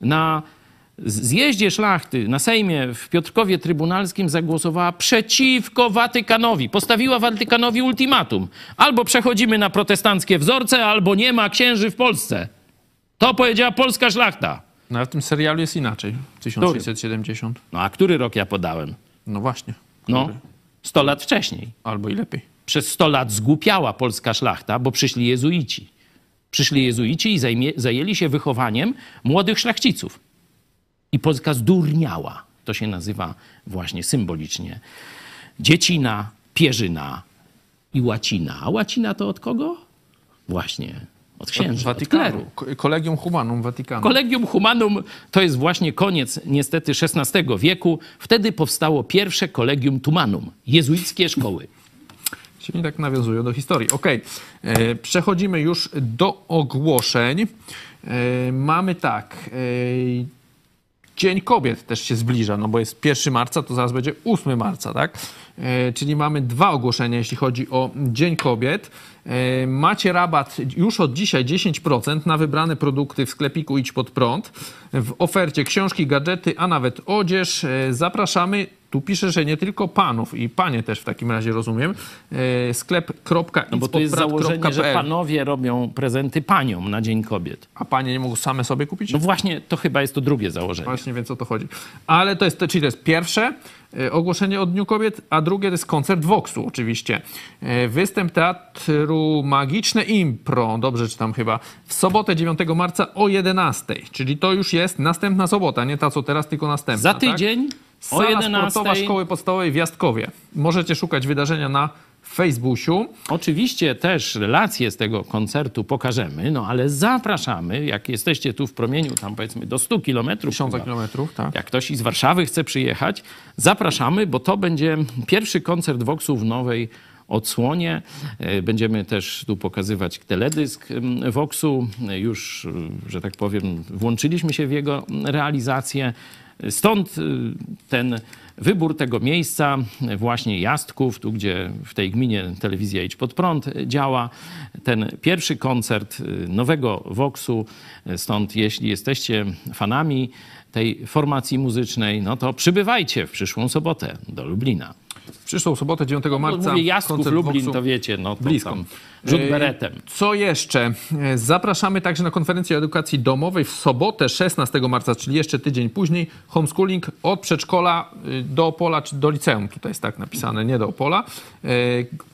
na zjeździe szlachty na Sejmie w Piotrkowie Trybunalskim zagłosowała przeciwko Watykanowi. Postawiła Watykanowi ultimatum. Albo przechodzimy na protestanckie wzorce, albo nie ma księży w Polsce. To powiedziała polska szlachta. No ale w tym serialu jest inaczej. 1670. No a który rok ja podałem? No właśnie. No, 100 lat wcześniej. Albo i lepiej. Przez 100 lat zgłupiała polska szlachta, bo przyszli jezuici. Przyszli jezuici i zajmie, zajęli się wychowaniem młodych szlachciców. I Polska zdurniała. To się nazywa właśnie symbolicznie dziecina, pierzyna i łacina. A łacina to od kogo? Właśnie od księży, od. Kolegium Humanum Watykanu. Kolegium Humanum to jest właśnie koniec niestety XVI wieku. Wtedy powstało pierwsze Kolegium Tumanum, jezuickie szkoły. Czyli tak nawiązują do historii. Ok, e, przechodzimy już do ogłoszeń. E, mamy tak. E, Dzień Kobiet też się zbliża, no bo jest 1 marca, to zaraz będzie 8 marca, tak? E, czyli mamy dwa ogłoszenia, jeśli chodzi o Dzień Kobiet. E, macie rabat już od dzisiaj 10% na wybrane produkty w sklepiku Idź Pod Prąd. W ofercie książki, gadżety, a nawet odzież. E, zapraszamy. Tu pisze, że nie tylko panów i panie też w takim razie rozumiem. Sklep.idźpodprąd.pl No bo to jest założenie, że panowie robią prezenty paniom na Dzień Kobiet. A panie nie mogą same sobie kupić? No właśnie, to chyba jest to drugie założenie. Właśnie, więc o to chodzi. Ale to jest, czyli to jest pierwsze ogłoszenie o Dniu Kobiet, a drugie to jest koncert Voxu oczywiście. Występ Teatru Magiczne Impro, dobrze czytam chyba, w sobotę 9 marca o 11, czyli to już jest następna sobota, nie ta co teraz, tylko następna. Za tydzień tak? Sala o 11. sportowa Szkoły Podstawowej w Jastkowie. Możecie szukać wydarzenia na Facebooku. Oczywiście też relacje z tego koncertu pokażemy, no ale zapraszamy, jak jesteście tu w promieniu, tam powiedzmy do 100 kilometrów. 1000 kilometrów, tak. Jak ktoś z Warszawy chce przyjechać, zapraszamy, bo to będzie pierwszy koncert Voxu w nowej odsłonie. E, będziemy też tu pokazywać teledysk Voxu. Już, że tak powiem, włączyliśmy się w jego realizację. Stąd y, ten wybór tego miejsca, właśnie Jastków, tu gdzie w tej gminie telewizja Idź Pod Prąd działa, ten pierwszy koncert y, nowego Voxu. Stąd jeśli jesteście fanami tej formacji muzycznej, no to przybywajcie w przyszłą sobotę do Lublina. W przyszłą sobotę 9 marca. Mówię Jasków, Lublin, Voxu. to wiecie, no to blisko. Rzut beretem. Co jeszcze? Zapraszamy także na konferencję edukacji domowej w sobotę 16 marca, czyli jeszcze tydzień później. Homeschooling od przedszkola do Opola czy do liceum. Tutaj jest tak napisane, nie do Opola.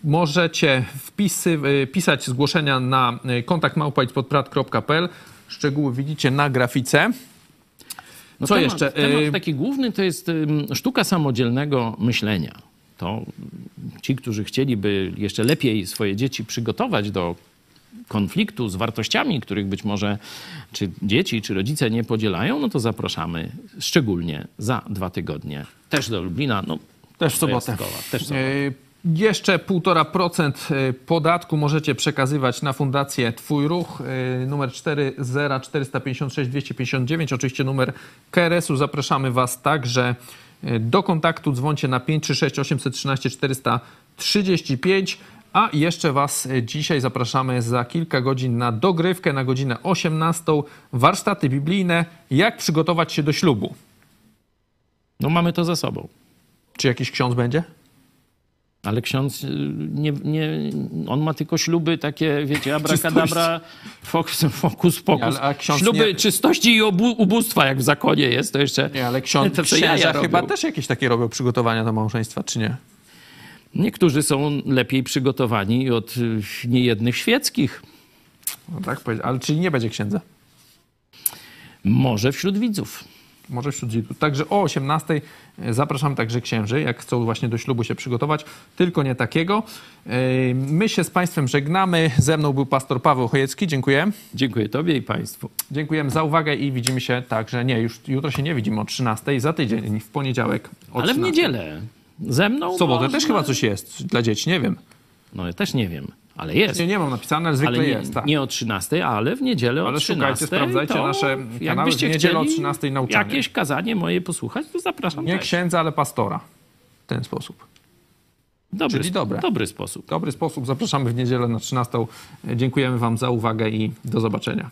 Możecie wpisy, pisać zgłoszenia na kontakt małpa.podprat.pl. Szczegóły widzicie na grafice. No Co temat, jeszcze? Temat taki główny to jest sztuka samodzielnego myślenia. To ci, którzy chcieliby jeszcze lepiej swoje dzieci przygotować do konfliktu z wartościami, których być może czy dzieci, czy rodzice nie podzielają, no to zapraszamy szczególnie za dwa tygodnie. Też do Lublina, no też w sobotę. Też sobotę. Jeszcze 1,5% podatku możecie przekazywać na fundację Twój Ruch, numer 40456 259, oczywiście numer KRS-u. Zapraszamy Was także do kontaktu. Dzwoncie na 536 813 435. A jeszcze Was dzisiaj zapraszamy za kilka godzin na dogrywkę na godzinę 18. Warsztaty biblijne. Jak przygotować się do ślubu? No mamy to za sobą. Czy jakiś ksiądz będzie? Ale ksiądz nie, nie, on ma tylko śluby takie, wiecie, abracadabra, fokus, fokus pokus. Nie, śluby nie... czystości i obu, ubóstwa, jak w zakonie jest, to jeszcze... Nie, ale ksiądz, to księża chyba też jakieś takie robią przygotowania do małżeństwa, czy nie? Niektórzy są lepiej przygotowani od niejednych świeckich. No tak, ale czyli nie będzie księdza? Może wśród widzów może wśród Żydów. Także o 18 zapraszam także księży, jak chcą właśnie do ślubu się przygotować, tylko nie takiego. My się z Państwem żegnamy. Ze mną był pastor Paweł Chojecki. Dziękuję. Dziękuję Tobie i Państwu. Dziękujemy za uwagę i widzimy się także, nie, już jutro się nie widzimy o 13, za tydzień, w poniedziałek o Ale 13. w niedzielę. Ze mną? W sobotę można... też chyba coś jest dla dzieci, nie wiem. No ja też nie wiem. Ale jest. Nie, nie mam napisane, ale zwykle ale nie, jest. Tak. Nie o 13, ale w niedzielę ale o 13. Ale szukajcie, sprawdzajcie nasze kanały w niedzielę o 13 nauczania. jakieś kazanie moje posłuchać, to zapraszam Nie też. księdza, ale pastora. W ten sposób. Dobry, Czyli dobre. dobry sposób. Dobry sposób. Zapraszamy w niedzielę na 13. Dziękujemy Wam za uwagę i do zobaczenia.